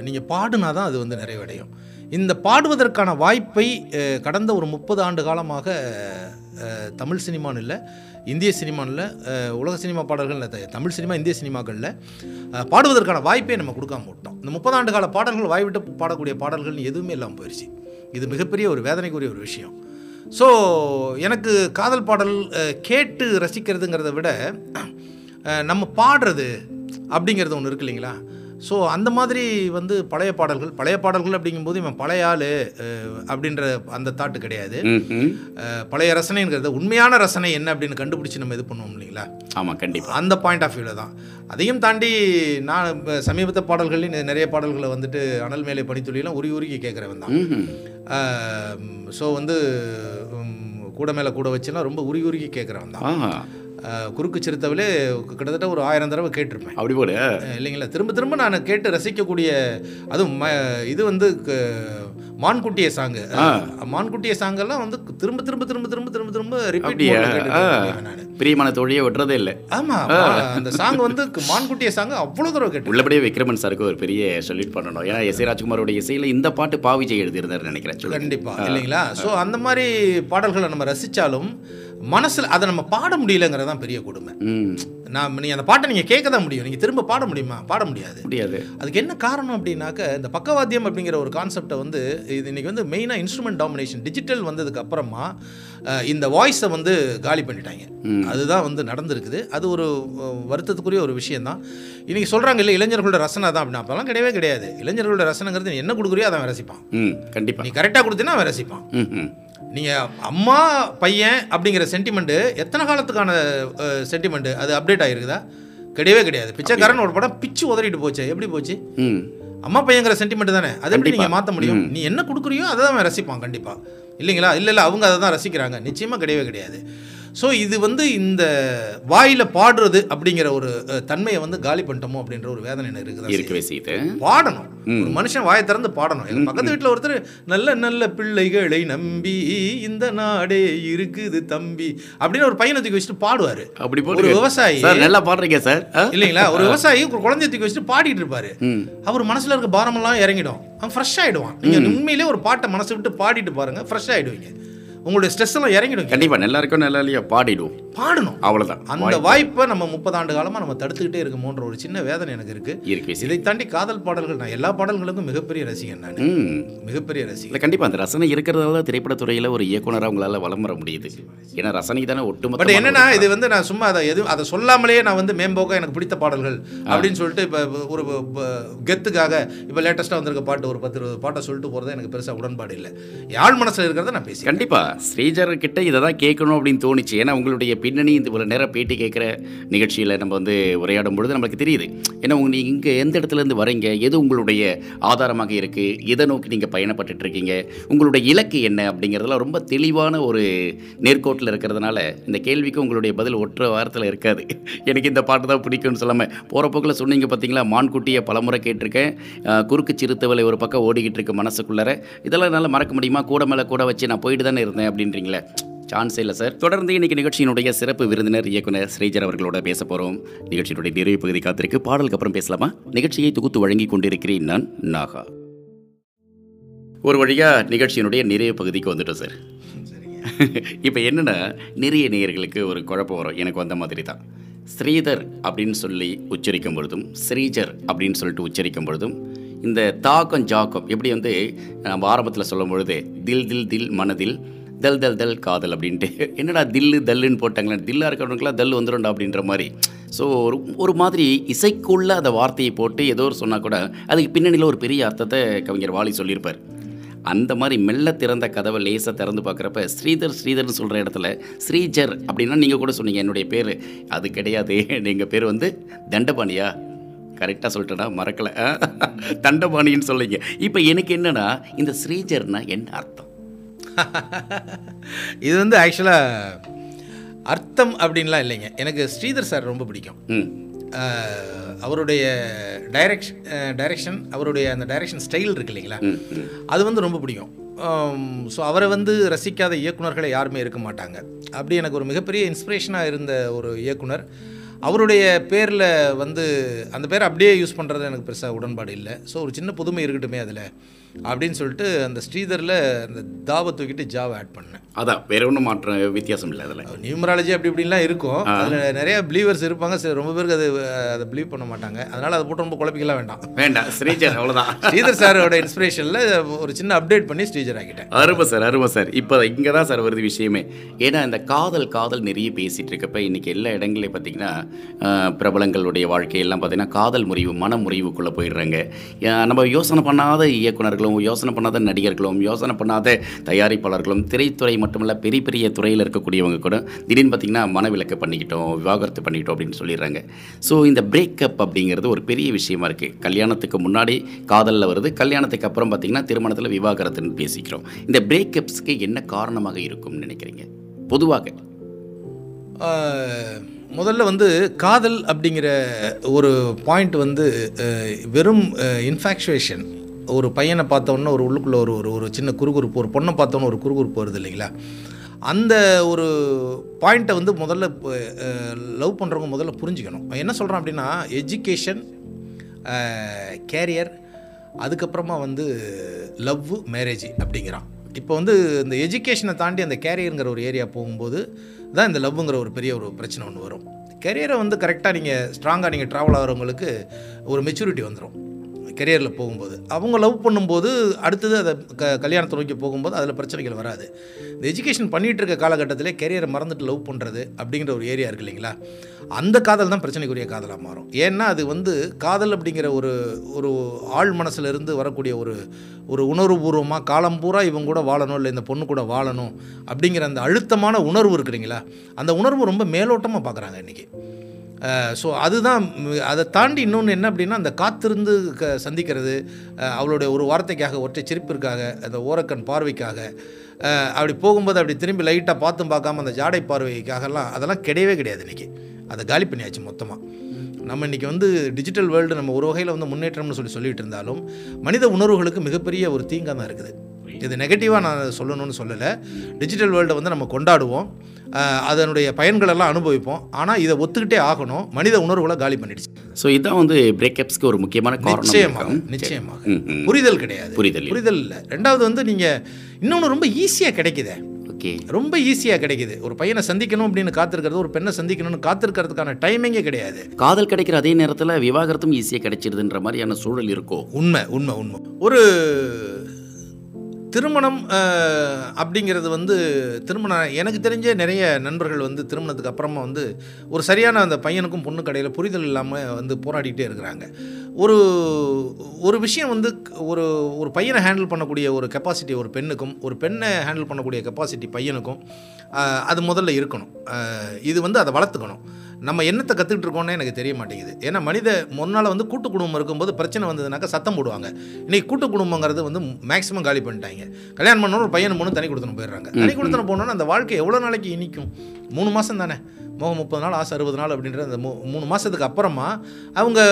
நீங்கள் பாடுனா தான் அது வந்து நிறைவடையும். இந்த பாடுவதற்கான வாய்ப்பை கடந்த ஒரு முப்பது ஆண்டு காலமாக தமிழ் சினிமான்னு இல்லை இந்திய சினிமானில் உலக சினிமா பாடல்கள் த- தமிழ் சினிமா இந்திய சினிமாக்களில் பாடுவதற்கான வாய்ப்பே நம்ம கொடுக்காம போட்டோம் இந்த முப்பதாண்டு கால பாடல்கள் வாய்விட்டு பாடக்கூடிய பாடல்கள்னு எதுவுமே இல்லாமல் போயிடுச்சு இது மிகப்பெரிய ஒரு வேதனைக்குரிய ஒரு விஷயம். ஸோ எனக்கு காதல் பாடல் கேட்டு ரசிக்கிறதுங்கிறத விட நம்ம பாடுறது அப்படிங்கிறது ஒன்று இருக்கு இல்லைங்களா? ஸோ அந்த மாதிரி வந்து பழைய பாடல்கள் பழைய பாடல்கள் அப்படிங்கும்போது இவன் பழைய ஆள் அப்படின்ற அந்த தாட்டு கிடையாது. பழைய ரசனைங்கிறது உண்மையான ரசனை என்ன அப்படின்னு கண்டுபிடிச்சி நம்ம இது பண்ணுவோம் இல்லைங்களா? ஆமாம் கண்டிப்பாக அந்த பாயிண்ட் ஆஃப் வியூவில் தான். அதையும் தாண்டி நான் சமீபத்த பாடல்கள்லையும் நிறைய பாடல்களை வந்துட்டு அனல் மேலே பனித்துளியெல்லாம் உருகி உருகி கேட்குறவன் தான். ஸோ வந்து கூட மேலே கூட வச்சுலாம் ரொம்ப உருகி உருகி கேட்குறவன் தான். குறுக்கு சிறுத்தவிலே கிட்டத்தட்ட ஒரு ஆயிரம் தடவை கேட்டிருப்பேன். அப்படி போடு அஹ், இல்லைங்களா? திரும்ப திரும்ப நான் கேட்டு ரசிக்கக்கூடிய அதுவும் இது வந்து மான்குட்டிய சாங்கு. மான்குட்டிய சாங்கெல்லாம் வந்து திரும்ப திரும்ப திரும்ப திரும்ப திரும்ப திரும்ப ரிப்பீட் பிரியமான தோழியை விட்டுறதே இல்லை. ஆமா அந்த சாங் வந்து மான்குட்டிய சாங் அவ்வளவு தடவை கேட்டு. உள்ளபடியே விக்ரமன் சாருக்கு ஒரு பெரிய சொல்லிட் பண்ணணும். ஏன்னா எஸ் ஏ ராஜ்குமாரோட இசையில் இந்த பாட்டு பாவிஜய் எழுதியிருந்தார் நினைக்கிறேன். கண்டிப்பா. இல்லைங்களா? ஸோ அந்த மாதிரி பாடல்களை நம்ம ரசிச்சாலும் மனசுல அதை நம்ம பாட முடியலங்கிறது தான் பெரிய கொடுமை. நான் நீங்க அந்த பாட்டை நீங்க கேட்க தான் முடியும். நீங்க திரும்ப பாட முடியுமா? பாட முடியாது. முடியாது. அதுக்கு என்ன காரணம் அப்படின்னாக்க இந்த பக்கவாத்தியம் அப்படிங்கிற ஒரு கான்செப்டை வந்து இது இன்னைக்கு வந்து மெயினாக இன்ஸ்ட்ருமெண்ட் டாமினேஷன் டிஜிட்டல் வந்ததுக்கு அப்புறமா இந்த வாய்ஸை வந்து காலி பண்ணிட்டாங்க. அதுதான் வந்து நடந்திருக்குது. அது ஒரு வருத்தத்துக்குரிய ஒரு விஷயம் தான் இன்றைக்கி சொல்கிறாங்க இல்லை இளைஞர்களோட ரசனை தான் அப்படின்னா. அப்போலாம் கிடையவே கிடையாது. இளைஞர்களோட ரசனைங்கிறது நீ என்ன கொடுக்குறியோ அதை ரசிப்பான். கண்டிப்பாக நீ கரெக்டாக கொடுத்தீங்கன்னா அவன் ரசிப்பான். நீங்கள் அம்மா பையன் அப்படிங்கிற சென்டிமெண்ட்டு எத்தனை காலத்துக்கான சென்டிமெண்ட்டு அது அப்டேட் ஆகிருக்குதா கிடையவே கிடையாது. பிச்சைக்காரன் ஒரு படம் பிச்சு உதறிட்டு போச்சு. எப்படி போச்சு? அம்மா பையங்கிற சென்டிமெண்ட் தானே? அதை எப்படி. நீங்கள் மாற்ற முடியும்? நீ என்ன கொடுக்குறியோ அதை தான் ரசிப்பான் கண்டிப்பாக இல்லைங்களா? இல்லை இல்லை அவங்க அதை தான் ரசிக்கிறாங்க. நிச்சயமாக கிடையவே கிடையாது. ஸோ இது வந்து இந்த வாயில் பாடுறது அப்படிங்கிற ஒரு தன்மையை வந்து காலி பண்ணிட்டோமோ அப்படின்ற ஒரு வேதனை எனக்கு இருக்குது இருக்கவே செய்யுது. பாடணும். ஒரு மனுஷன் வாயை திறந்து பாடணும். எங்க பக்கத்து வீட்டில் ஒருத்தர் நல்ல நல்ல பிள்ளைகளை நம்பி இந்த நாடே இருக்குது தம்பி அப்படின்னு ஒரு பையனை தூக்கி வச்சுட்டு பாடுவாரு. அப்படி ஒரு விவசாயி. நல்லா பாடுறீங்க சார்? இல்லைங்களா? ஒரு விவசாயி ஒரு குழந்தைய தூக்கி வச்சுட்டு பாடிட்டு இருப்பாரு. அவர் மனசுல இருக்க பாரமெல்லாம் இறங்கிடும். அவன் ஃப்ரெஷ் ஆயிடுவான். நீங்க உண்மையிலே ஒரு பாட்டை மனசு விட்டு பாடிட்டு பாருங்க ஃப்ரெஷ் ஆயிடுவீங்க. உங்களுடைய ஸ்ட்ரெஸ் எல்லாம் இறங்கிடும். கண்டிப்பா நல்லா இருக்கும் நல்லா இல்லையா பாடிடும் பாடணும். அவ்வளவுதான். அந்த வாய்ப்பை. நம்ம முப்பது ஆண்டு காலமா நம்ம தடுத்துக்கிட்டே இருக்கமோன்ற ஒரு சின்ன வேதனை எனக்கு இருக்கு. இதை தாண்டி காதல் பாடல்கள் நான் எல்லா பாடல்களுக்கும் மிகப்பெரிய ரசிகன் நான். மிகப்பெரிய ரசிகன். கண்டிப்பாக அந்த ரசனை இருக்கிறதால தான் திரைப்படத்துறையில் ஒரு இயக்குனராக உங்களால் வலம் வர முடியுது. ஏன்னா ரசனை தானே ஒட்டுமொத்த பட் என்னன்னா இது வந்து நான் சும்மா அதை எதுவும் அதை சொல்லாமலேயே நான் வந்து மேம்போக்கா எனக்கு பிடித்த பாடல்கள் அப்படின்னு சொல்லிட்டு இப்போ ஒரு கெத்துக்காக இப்போ லேட்டஸ்ட்டாக வந்திருக்க பாட்டு ஒரு பத்து இருபது பாட்டை சொல்லிட்டு போகிறது எனக்கு பெருசாக உடன்பாடு இல்லை. யாழ் மனசில் இருக்கிறத நான் பேசி கண்டிப்பா. ஸ்ரீஜர் கிட்ட இதை தான் கேட்கணும் அப்படின்னு தோணுச்சு. ஏன்னா உங்களுடைய பின்னணி இந்த இவ்வளோ நேரம் பேட்டி கேட்குற நிகழ்ச்சியில் நம்ம வந்து உரையாடும் பொழுது நம்மளுக்கு தெரியுது. ஏன்னா உங்கள் நீங்கள் இங்கே எந்த இடத்துலேருந்து வரீங்க? எது உங்களுடைய ஆதாரமாக இருக்குது எதை நோக்கி நீங்கள் பயணப்பட்டு இருக்கீங்க? உங்களுடைய இலக்கு என்ன? அப்படிங்கிறதெல்லாம் ரொம்ப தெளிவான ஒரு நேர்கோட்டில் இருக்கிறதுனால இந்த கேள்விக்கு உங்களுடைய பதில் ஒற்ற வாரத்தில் இருக்காது. எனக்கு இந்த பாட்டு தான் பிடிக்கும்னு சொல்லாமல் போகிற போக்கில் சொன்னீங்க பார்த்தீங்களா மான்குட்டியை பலமுறை கேட்டிருக்கேன். குறுக்கு சிறுத்தவலை ஒரு பக்கம் ஓடிக்கிட்டு இருக்கு மனசுக்குள்ளார. இதெல்லாம் என்னால் மறக்க முடியுமா? கூட மேலே கூட வச்சு நான் போயிட்டு தானே இருந்தேன் அப்படின்றீங்களே. சான்ஸே இல்லை சார் தொடர்ந்து இன்னைக்கு நிகழ்ச்சியினுடைய சிறப்பு விருந்தினர் இயக்குனர் ஸ்ரீஜர் அவர்களோட பேச போகிறோம் நிகழ்ச்சியினுடைய நிறைவு பகுதி காத்திருக்கு. பாடலுக்கு அப்புறம் பேசலாமா? நிகழ்ச்சியை தொகுத்து வழங்கி கொண்டிருக்கிறேன் நான் நாகா. ஒரு வழியாக நிகழ்ச்சியினுடைய நிறைய பகுதிக்கு வந்துட்டோம் சார் இப்போ என்னென்னா நிறைய நேயர்களுக்கு ஒரு குழப்பம் வரும். எனக்கு வந்த மாதிரி தான். ஸ்ரீதர் அப்படின்னு சொல்லி உச்சரிக்கும் பொழுதும் ஸ்ரீஜர் அப்படின்னு சொல்லிட்டு உச்சரிக்கும் பொழுதும் இந்த தாக்கம் ஜாக்கம் எப்படி வந்து நம்ம ஆரம்பத்தில் சொல்லும் பொழுது தில் தில் தில் மனதில் தல் தல் தல் காதல் அப்படின்ட்டு. என்னடா தில்லு தல்லுன்னு போட்டாங்களே தில்லாக இருக்கிறவங்களுக்குலாம் தல் வந்துடும்டா அப்படின்ற மாதிரி. ஸோ ஒரு ஒரு மாதிரி இசைக்குள்ளே அந்த வார்த்தையை போட்டு ஏதோ ஒரு சொன்னால் கூட அதுக்கு பின்னணியில் ஒரு பெரிய அர்த்தத்தை கவிஞர் வாலி சொல்லியிருப்பார். அந்த மாதிரி மெல்ல திறந்த கதவை லேசாக திறந்து பார்க்குறப்ப ஸ்ரீதர் ஸ்ரீதர்னு சொல்கிற இடத்துல ஸ்ரீஜர் அப்படின்னா நீங்கள் கூட சொன்னீங்க என்னுடைய பேர். அது கிடையாது. எங்கள் பேர் வந்து தண்டபாணியா? கரெக்டாக சொல்லிட்டேன்னா மறக்கலை. தண்டபாணின்னு சொல்லிங்க இப்போ எனக்கு என்னென்னா இந்த ஸ்ரீஜர்னால் என்ன அர்த்தம்? (laughs) இது வந்து ஆக்சுவலாக அர்த்தம் அப்படின்லாம் இல்லைங்க. எனக்கு ஸ்ரீதர் சார் ரொம்ப பிடிக்கும். அவருடைய டைரக்ஷன் டைரக்ஷன் அவருடைய அந்த டைரக்ஷன் ஸ்டைல் இருக்கு இல்லைங்களா? அது வந்து ரொம்ப பிடிக்கும். ஸோ அவரை வந்து ரசிக்காத இயக்குனர்களே யாருமே இருக்க மாட்டாங்க. அப்படி எனக்கு ஒரு மிகப்பெரிய இன்ஸ்பிரேஷனாக இருந்த ஒரு இயக்குனர். அவருடைய பேரில் வந்து அந்த பேரை அப்படியே யூஸ் பண்ணுறது எனக்கு பெருசாக உடன்பாடு இல்லை. ஸோ ஒரு சின்ன புதுமை இருக்கட்டுமே அதில். அப்படின்னு சொல்லிட்டு அந்த ஸ்ரீதரில் அந்த தாவை தூக்கிட்டு ஜாவை ஆட் பண்ணேன். அதான் வேற ஒன்றும் மாற்றம் வித்தியாசம் இல்லை அதில். நியூமராலஜி அப்படி இப்படின்லாம் இருக்கும். அதில் நிறைய பிலீவர்ஸ் இருப்பாங்க. சரி ரொம்ப பேருக்கு அது அதை பிலீவ் பண்ண மாட்டாங்க. அதனால் அதை போட்டு ரொம்ப குழப்பிக்கலாம் வேண்டாம். வேண்டாம் ஸ்ரீஜர் அவ்வளோதான் ஸ்ரீதர் சாரோட இன்ஸ்பிரேஷனில் ஒரு சின்ன அப்டேட் பண்ணி ஸ்ரீஜர் ஆக்கிட்டேன். அருமை சார் அருமை சார் இப்போ இங்கே தான் சார் வருது விஷயமே. ஏன்னா இந்த காதல் காதல் நிறைய பேசிகிட்டு இருக்கப்ப இன்றைக்கி எல்லா இடங்களையும் பார்த்தீங்கன்னா பிரபலங்களுடைய வாழ்க்கையெல்லாம் பார்த்தீங்கன்னா காதல் முறிவு மன முறிவுக்குள்ளே போயிடுறாங்க. நம்ம யோசனை பண்ணாத இயக்குனர்களும் யோசனை பண்ணாத நடிகர்களும் யோசனை பண்ணாத தயாரிப்பாளர்களும் திரைத்துறை மட்டுமல்ல பெரிய பெரிய துறையில் இருக்கக்கூடியவங்க கூட திடீர்னு பார்த்திங்கன்னா மனவிலக்கு பண்ணிக்கிட்டோம் விவாகரத்து பண்ணிக்கிட்டோம் அப்படின்னு சொல்லிடுறாங்க. ஸோ இந்த பிரேக்கப் அப்படிங்கிறது ஒரு பெரிய விஷயமா இருக்குது கல்யாணத்துக்கு முன்னாடி காதலில் வருது. கல்யாணத்துக்கு அப்புறம் பார்த்தீங்கன்னா திருமணத்தில் விவாகரத்துன்னு பேசிக்கிறோம். இந்த பிரேக்கப்ஸ்க்கு என்ன காரணமாக இருக்கும்னு நினைக்கிறீங்க? பொதுவாக. முதல்ல வந்து காதல் அப்படிங்கிற ஒரு பாயிண்ட் வந்து வெறும் இன்ஃபாக்சுவேஷன் ஒரு பையனை பார்த்தோன்னே ஒரு உள்ளுக்குள்ளே ஒரு ஒரு ஒரு சின்ன குறுகுறுப்பு ஒரு பொண்ணை பார்த்தோன்னே ஒரு குறுகுறுப்பு வருது இல்லைங்களா? அந்த ஒரு பாயிண்ட்டை வந்து முதல்ல லவ் பண்ணுறவங்க முதல்ல புரிஞ்சுக்கணும். என்ன சொல்கிறான் அப்படின்னா எஜுகேஷன் கேரியர் அதுக்கப்புறமா வந்து லவ் மேரேஜ் அப்படிங்கிறான். இப்போ வந்து இந்த எஜுகேஷனை தாண்டி அந்த கேரியருங்கிற ஒரு ஏரியா போகும்போது தான் இந்த லவ்ங்கிற ஒரு பெரிய ஒரு பிரச்சனை ஒன்று வரும். கெரியரை வந்து கரெக்டாக நீங்கள் ஸ்ட்ராங்காக நீங்கள் ட்ராவல் ஆகிறவங்களுக்கு ஒரு மெச்சூரிட்டி வந்துடும் கெரியரில் போகும்போது. அவங்க லவ் பண்ணும்போது அடுத்தது அதை க கல்யாணத்தை நோக்கி போகும்போது அதில் பிரச்சனைகள் வராது. இந்த எஜுகேஷன் பண்ணிகிட்டு இருக்க காலகட்டத்திலே கெரியரை மறந்துட்டு லவ் பண்ணுறது அப்படிங்கிற ஒரு ஏரியா இருக்கு இல்லைங்களா? அந்த காதல் தான் பிரச்சனைக்குரிய காதலாக மாறும். ஏன்னா அது வந்து காதல் அப்படிங்கிற ஒரு ஒரு ஆழ் மனசுலேருந்து வரக்கூடிய ஒரு ஒரு உணர்வுபூர்வமாக காலம் பூரா இவங்க கூட வாழணும் இல்லை இந்த பொண்ணு கூட வாழணும் அப்படிங்கிற அந்த அழுத்தமான உணர்வு இருக்குறீங்களா அந்த உணர்வு ரொம்ப மேலோட்டமாக பார்க்குறாங்க இன்றைக்கி ஸோ அதுதான் அதை தாண்டி இன்னொன்று என்ன அப்படின்னா அந்த காத்திருந்து க சந்திக்கிறது அவளுடைய ஒரு வார்த்தைக்காக ஒற்றை சிரிப்பிற்காக அந்த ஓரக்கண் பார்வைக்காக அப்படி போகும்போது அப்படி திரும்பி லைட்டாக பார்த்தும் பார்க்காம அந்த ஜாடை பார்வைக்காகலாம் அதெல்லாம் கிடையவே கிடையாது இன்றைக்கி அதை காலி பண்ணியாச்சு மொத்தமாக நம்ம இன்றைக்கி வந்து டிஜிட்டல் வேர்ல்டு நம்ம ஒரு வகையில் வந்து முன்னேற்றம்னு சொல்லி சொல்லிகிட்டு இருந்தாலும் மனித உணர்வுகளுக்கு மிகப்பெரிய ஒரு தீங்காக தான் இருக்குது. இது நெகட்டிவாக நான் சொல்லணும்னு சொல்லலை. டிஜிட்டல் வேர்ல்டை வந்து நம்ம கொண்டாடுவோம். அதனுடைய பயன்களெல்லாம் அனுபவிப்போம். ஆனால் இதை ஒத்துக்கிட்டே ஆகணும். மனித உணர்வுகளை காலி பண்ணிடுச்சு. ஸோ இதுதான் வந்து பிரேக்கப்ஸ்க்கு ஒரு முக்கியமான காரணம். நிச்சயமாக இருக்கும். நிச்சயமாக. புரிதல் கிடையாது. புரிதல். புரிதல் இல்லை. ரெண்டாவது வந்து நீங்கள் இன்னொன்று ரொம்ப ஈஸியாக கிடைக்குதே. ஓகே. ரொம்ப ஈஸியாக கிடைக்குது. ஒரு பையனை சந்திக்கணும் அப்படின்னு காத்திருக்கிறது ஒரு பெண்ணை சந்திக்கணும்னு காத்திருக்கிறதுக்கான டைமிங்கே கிடையாது. காதல் கிடைக்கிற அதே நேரத்தில் விவாகரத்தும் ஈஸியாக கிடைச்சிருதுன்ற மாதிரியான சூழல் இருக்கோ? உண்மை உண்மை உண்மை. ஒரு திருமணம் அப்படிங்கிறது வந்து திருமணம் எனக்கு தெரிஞ்ச நிறைய நண்பர்கள் வந்து திருமணத்துக்கு அப்புறமா வந்து ஒரு சரியான அந்த பையனுக்கும் பொண்ணு கடையில் புரிதல் இல்லாமல் வந்து போராடிக்கிட்டே இருக்கிறாங்க. ஒரு ஒரு விஷயம் வந்து ஒரு ஒரு பையனை ஹேண்டில் பண்ணக்கூடிய ஒரு கெப்பாசிட்டி ஒரு பெண்ணுக்கும் ஒரு பெண்ணை ஹேண்டில் பண்ணக்கூடிய கெப்பாசிட்டி பையனுக்கும் அது முதல்ல இருக்கணும். இது வந்து அதை வளர்த்துக்கணும். நம்ம என்னத்தை கற்றுக்கிட்டு இருக்கோம்னே எனக்கு தெரிய மாட்டேங்குது. ஏன்னா மனித முன்னால் வந்து கூட்டு குடும்பம் இருக்கும்போது பிரச்சனை வந்ததுனாக்கா சத்தம் போடுவாங்க. இன்னைக்கு கூட்டு குடும்பங்கிறது வந்து மேக்ஸிமம் காலி பண்ணிட்டாங்க. கல்யாணம் பண்ணணும் ஒரு பையன் பொண்ணு தனி கொடுத்துன்னு போயிடுறாங்க. தனி கொடுத்துன்னு போனோன்னா அந்த வாழ்க்கை எவ்வளோ நாளைக்கு இனிக்கும்? மூணு மாதம் தானே. முப்பது நாள் ஆசை அறுபது நாள் அப்படின்ற அந்த மூ- மூணு மாதத்துக்கு அப்புறமா அவங்க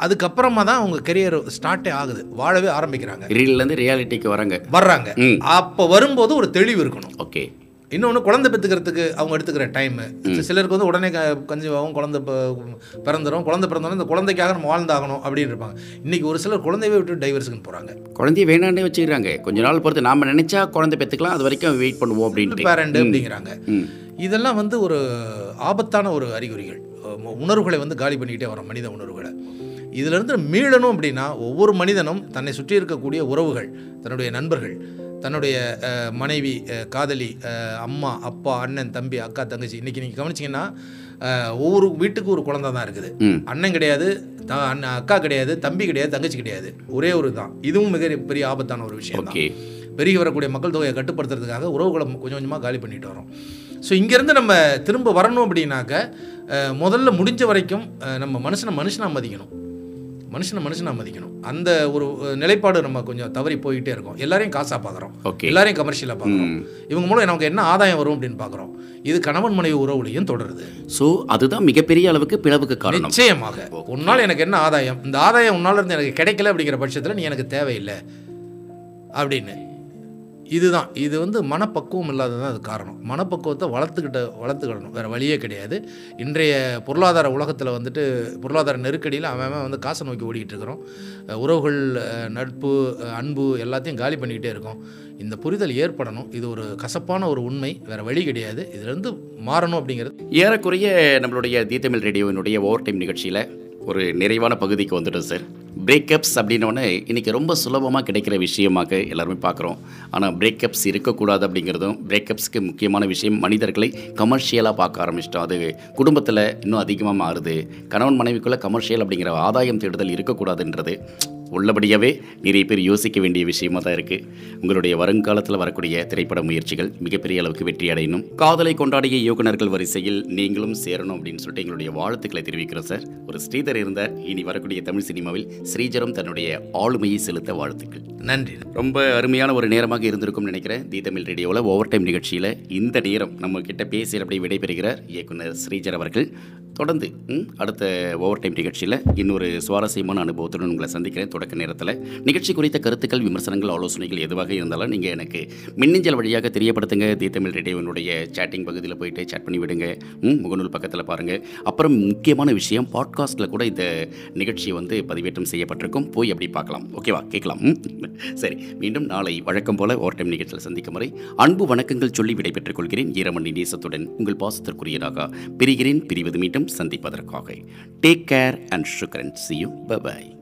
அதுக்கப்புறமா தான் அவங்க கெரியர் ஸ்டார்ட்டே ஆகுது. வாழவே ஆரம்பிக்கிறாங்க. ரீல்லேருந்து ரியாலிட்டிக்கு வராங்க. வர்றாங்க. அப்போ வரும்போது ஒரு தெளிவு இருக்கணும். ஓகே இன்னொன்று குழந்தை பெற்றுக்கிறதுக்கு அவங்க எடுத்துக்கிற டைமு சிலருக்கு வந்து உடனே கன்சீவ் ஆகும் குழந்தை ப- பிறந்துரும். குழந்தை பிறந்தோடனே இந்த குழந்தைக்காக நம்ம வாழ்ந்தாகணும் அப்படின்னு இருப்பாங்க. இன்றைக்கி ஒரு சிலர் குழந்தையவே விட்டு டைவர்ஸுக்குன்னு போகிறாங்க குழந்தைய வேணாண்டே வச்சுக்கிறாங்க. கொஞ்ச நாள் பொறுத்து நாம் நினைச்சா குழந்தை பெற்றுக்கலாம் அது வரைக்கும் வெயிட் பண்ணுவோம் அப்படின்ட்டு. பேரண்ட் அப்படிங்கிறாங்க. இதெல்லாம் வந்து ஒரு ஆபத்தான ஒரு அறிகுறிகள். உணர்வுகளை வந்து காலி பண்ணிக்கிட்டே வரோம் மனித உணர்வுகளை. இதிலிருந்து மீளணும் அப்படின்னா ஒவ்வொரு மனிதனும் தன்னை சுற்றி இருக்கக்கூடிய உறவுகள் தன்னுடைய நண்பர்கள் தன்னுடைய மனைவி காதலி அம்மா அப்பா அண்ணன் தம்பி அக்கா தங்கச்சி இன்றைக்கி நீங்கள் கவனிச்சிங்கன்னா ஒவ்வொரு வீட்டுக்கு ஒரு குழந்தை தான் இருக்குது. அண்ணன் கிடையாது த அண்ணன் அக்கா கிடையாது தம்பி கிடையாது தங்கச்சி கிடையாது. ஒரே ஒரு தான். இதுவும் மிக பெரிய ஆபத்தான ஒரு விஷயம் தான். பெருகி வரக்கூடிய மக்கள் தொகையை கட்டுப்படுத்துறதுக்காக உறவுகளை கொஞ்சம் கொஞ்சமாக காலி பண்ணிட்டு வரோம் ஸோ இங்கேருந்து நம்ம திரும்ப வரணும் அப்படின்னாக்க முதல்ல முடிஞ்ச வரைக்கும் நம்ம மனுஷனை மனுஷனாக மதிக்கணும். மனுஷனை மனுஷனாக மதிக்கணும். அந்த ஒரு நிலைப்பாடு நம்ம கொஞ்சம் தவறி போயிட்டே இருக்கோம். எல்லாரையும் காசாக பார்க்குறோம் ஓகே. எல்லாரையும் கமர்ஷியலாக பார்க்குறோம். இவங்க மூலம் நமக்கு என்ன ஆதாயம் வரும் அப்படின்னு பார்க்குறோம் இது கணவன் மனைவி உறவுலையும் தொடருது. ஸோ அதுதான் மிகப்பெரிய அளவுக்கு பிளவுக்கு காரணம். நிச்சயமாக. உன்னால் எனக்கு என்ன ஆதாயம்? இந்த ஆதாயம் உன்னால் இருந்து எனக்கு கிடைக்கல அப்படிங்கிற பட்சத்தில் நீ எனக்கு தேவையில்லை. அப்படின்னு. இதுதான். இது வந்து மனப்பக்குவம் இல்லாதது அது காரணம். மனப்பக்குவத்தை வளர்த்துக்கிட்ட வளர்த்துக்கிடணும். வேறு வழியே கிடையாது. இன்றைய பொருளாதார உலகத்தில் வந்துட்டு பொருளாதார நெருக்கடியில் அவன் வந்து காசை நோக்கி ஓடிக்கிட்டு இருக்கிறோம் உறவுகள் நட்பு அன்பு எல்லாத்தையும் காலி பண்ணிக்கிட்டே இருக்கோம். இந்த புரிதல் ஏற்படணும். இது ஒரு கசப்பான ஒரு உண்மை. வேறு வழி கிடையாது. இதுலேருந்து மாறணும் அப்படிங்கிறது. ஏறக்குறைய நம்மளுடைய தீத்தமிழ் தமிழ் ரேடியோவினுடைய ஓவர் டைம் நிகழ்ச்சியில் ஒரு நிறைவான பகுதிக்கு வந்துட்டோம் சார். பிரேக்கப்ஸ் அப்படின்னோடனே இன்றைக்கி ரொம்ப சுலபமாக கிடைக்கிற விஷயமாக எல்லாருமே பார்க்குறோம். ஆனால் பிரேக்கப்ஸ் இருக்கக்கூடாது அப்படிங்கிறதும் பிரேக்கப்ஸ்க்கு முக்கியமான விஷயம் மனிதர்களை கமர்ஷியலாக பார்க்க ஆரம்பிச்சிட்டோம். அது குடும்பத்தில் இன்னும் அதிகமாக மாறுது. கணவன் மனைவிக்குள்ளே கமர்ஷியல் அப்படிங்கிற ஆதாயம் தேடுதல் இருக்கக்கூடாதுன்றது உள்ளபடியாகவே நிறைய பேர் யோசிக்க வேண்டிய விஷயமா தான் இருக்குது உங்களுடைய வருங்காலத்தில் வரக்கூடிய திரைப்பட முயற்சிகள் மிகப்பெரிய அளவுக்கு வெற்றி அடையணும். காதலை கொண்டாடிய இயக்குனர்கள் வரிசையில் நீங்களும் சேரணும் அப்படின்னு சொல்லிட்டு எங்களுடைய வாழ்த்துக்களை தெரிவிக்கிறோம் சார். ஒரு ஸ்ரீதர் இருந்தார். இனி வரக்கூடிய தமிழ் சினிமாவில் ஸ்ரீஜரம் தன்னுடைய ஆளுமையை செலுத்த வாழ்த்துக்கள். நன்றி. ரொம்ப அருமையான ஒரு நேரமாக இருந்திருக்கும்னு நினைக்கிறேன். தி தமிழ் ரேடியோவில் ஓவர் டைம் நிகழ்ச்சியில் இந்த நேரம் நம்ம கிட்ட பேசி அப்படி விடைபெறுகிறார் இயக்குனர் ஸ்ரீஜர் அவர்கள். தொடர்ந்து அடுத்த ஓவர் டைம் நிகழ்ச்சியில் இன்னொரு சுவாரஸ்யமான அனுபவத்துடன் உங்களை சந்திக்கிறேன். தொடக்க நேரத்தில் நிகழ்ச்சி குறித்த கருத்துக்கள் விமர்சனங்கள் ஆலோசனைகள் எதுவாக இருந்தாலும் நீங்கள் எனக்கு மின்னஞ்சல் வழியாக தெரியப்படுத்துங்க. தி தமிழ் ரேடியோவினுடைய சேட்டிங் பகுதியில் போயிட்டு சேட் பண்ணி விடுங்க. ம், முகநூல் பக்கத்தில் பாருங்கள் அப்புறம் முக்கியமான விஷயம் பாட்காஸ்ட்டில் கூட இந்த நிகழ்ச்சி வந்து பதிவேற்றம் செய்யப்பட்டிருக்கும். போய் அப்படி பார்க்கலாம். ஓகேவா? கேட்கலாம். ம்? சரி. மீண்டும் நாளை வழக்கம் போல ஓவர் டைம் நிகழ்ச்சியில் சந்திக்கும் வரை அன்பு வணக்கங்கள் சொல்லி விடைபெற்றுக் கொள்கிறேன். ஈரமணி நேசத்துடன் உங்கள் பாசத்திற்குரியதாக பிரிகிறேன். பிரிவது மீண்டும் சந்திப்பதற்காக. டேக் கேர் அண்ட் சுக்கரன் சி யூ பை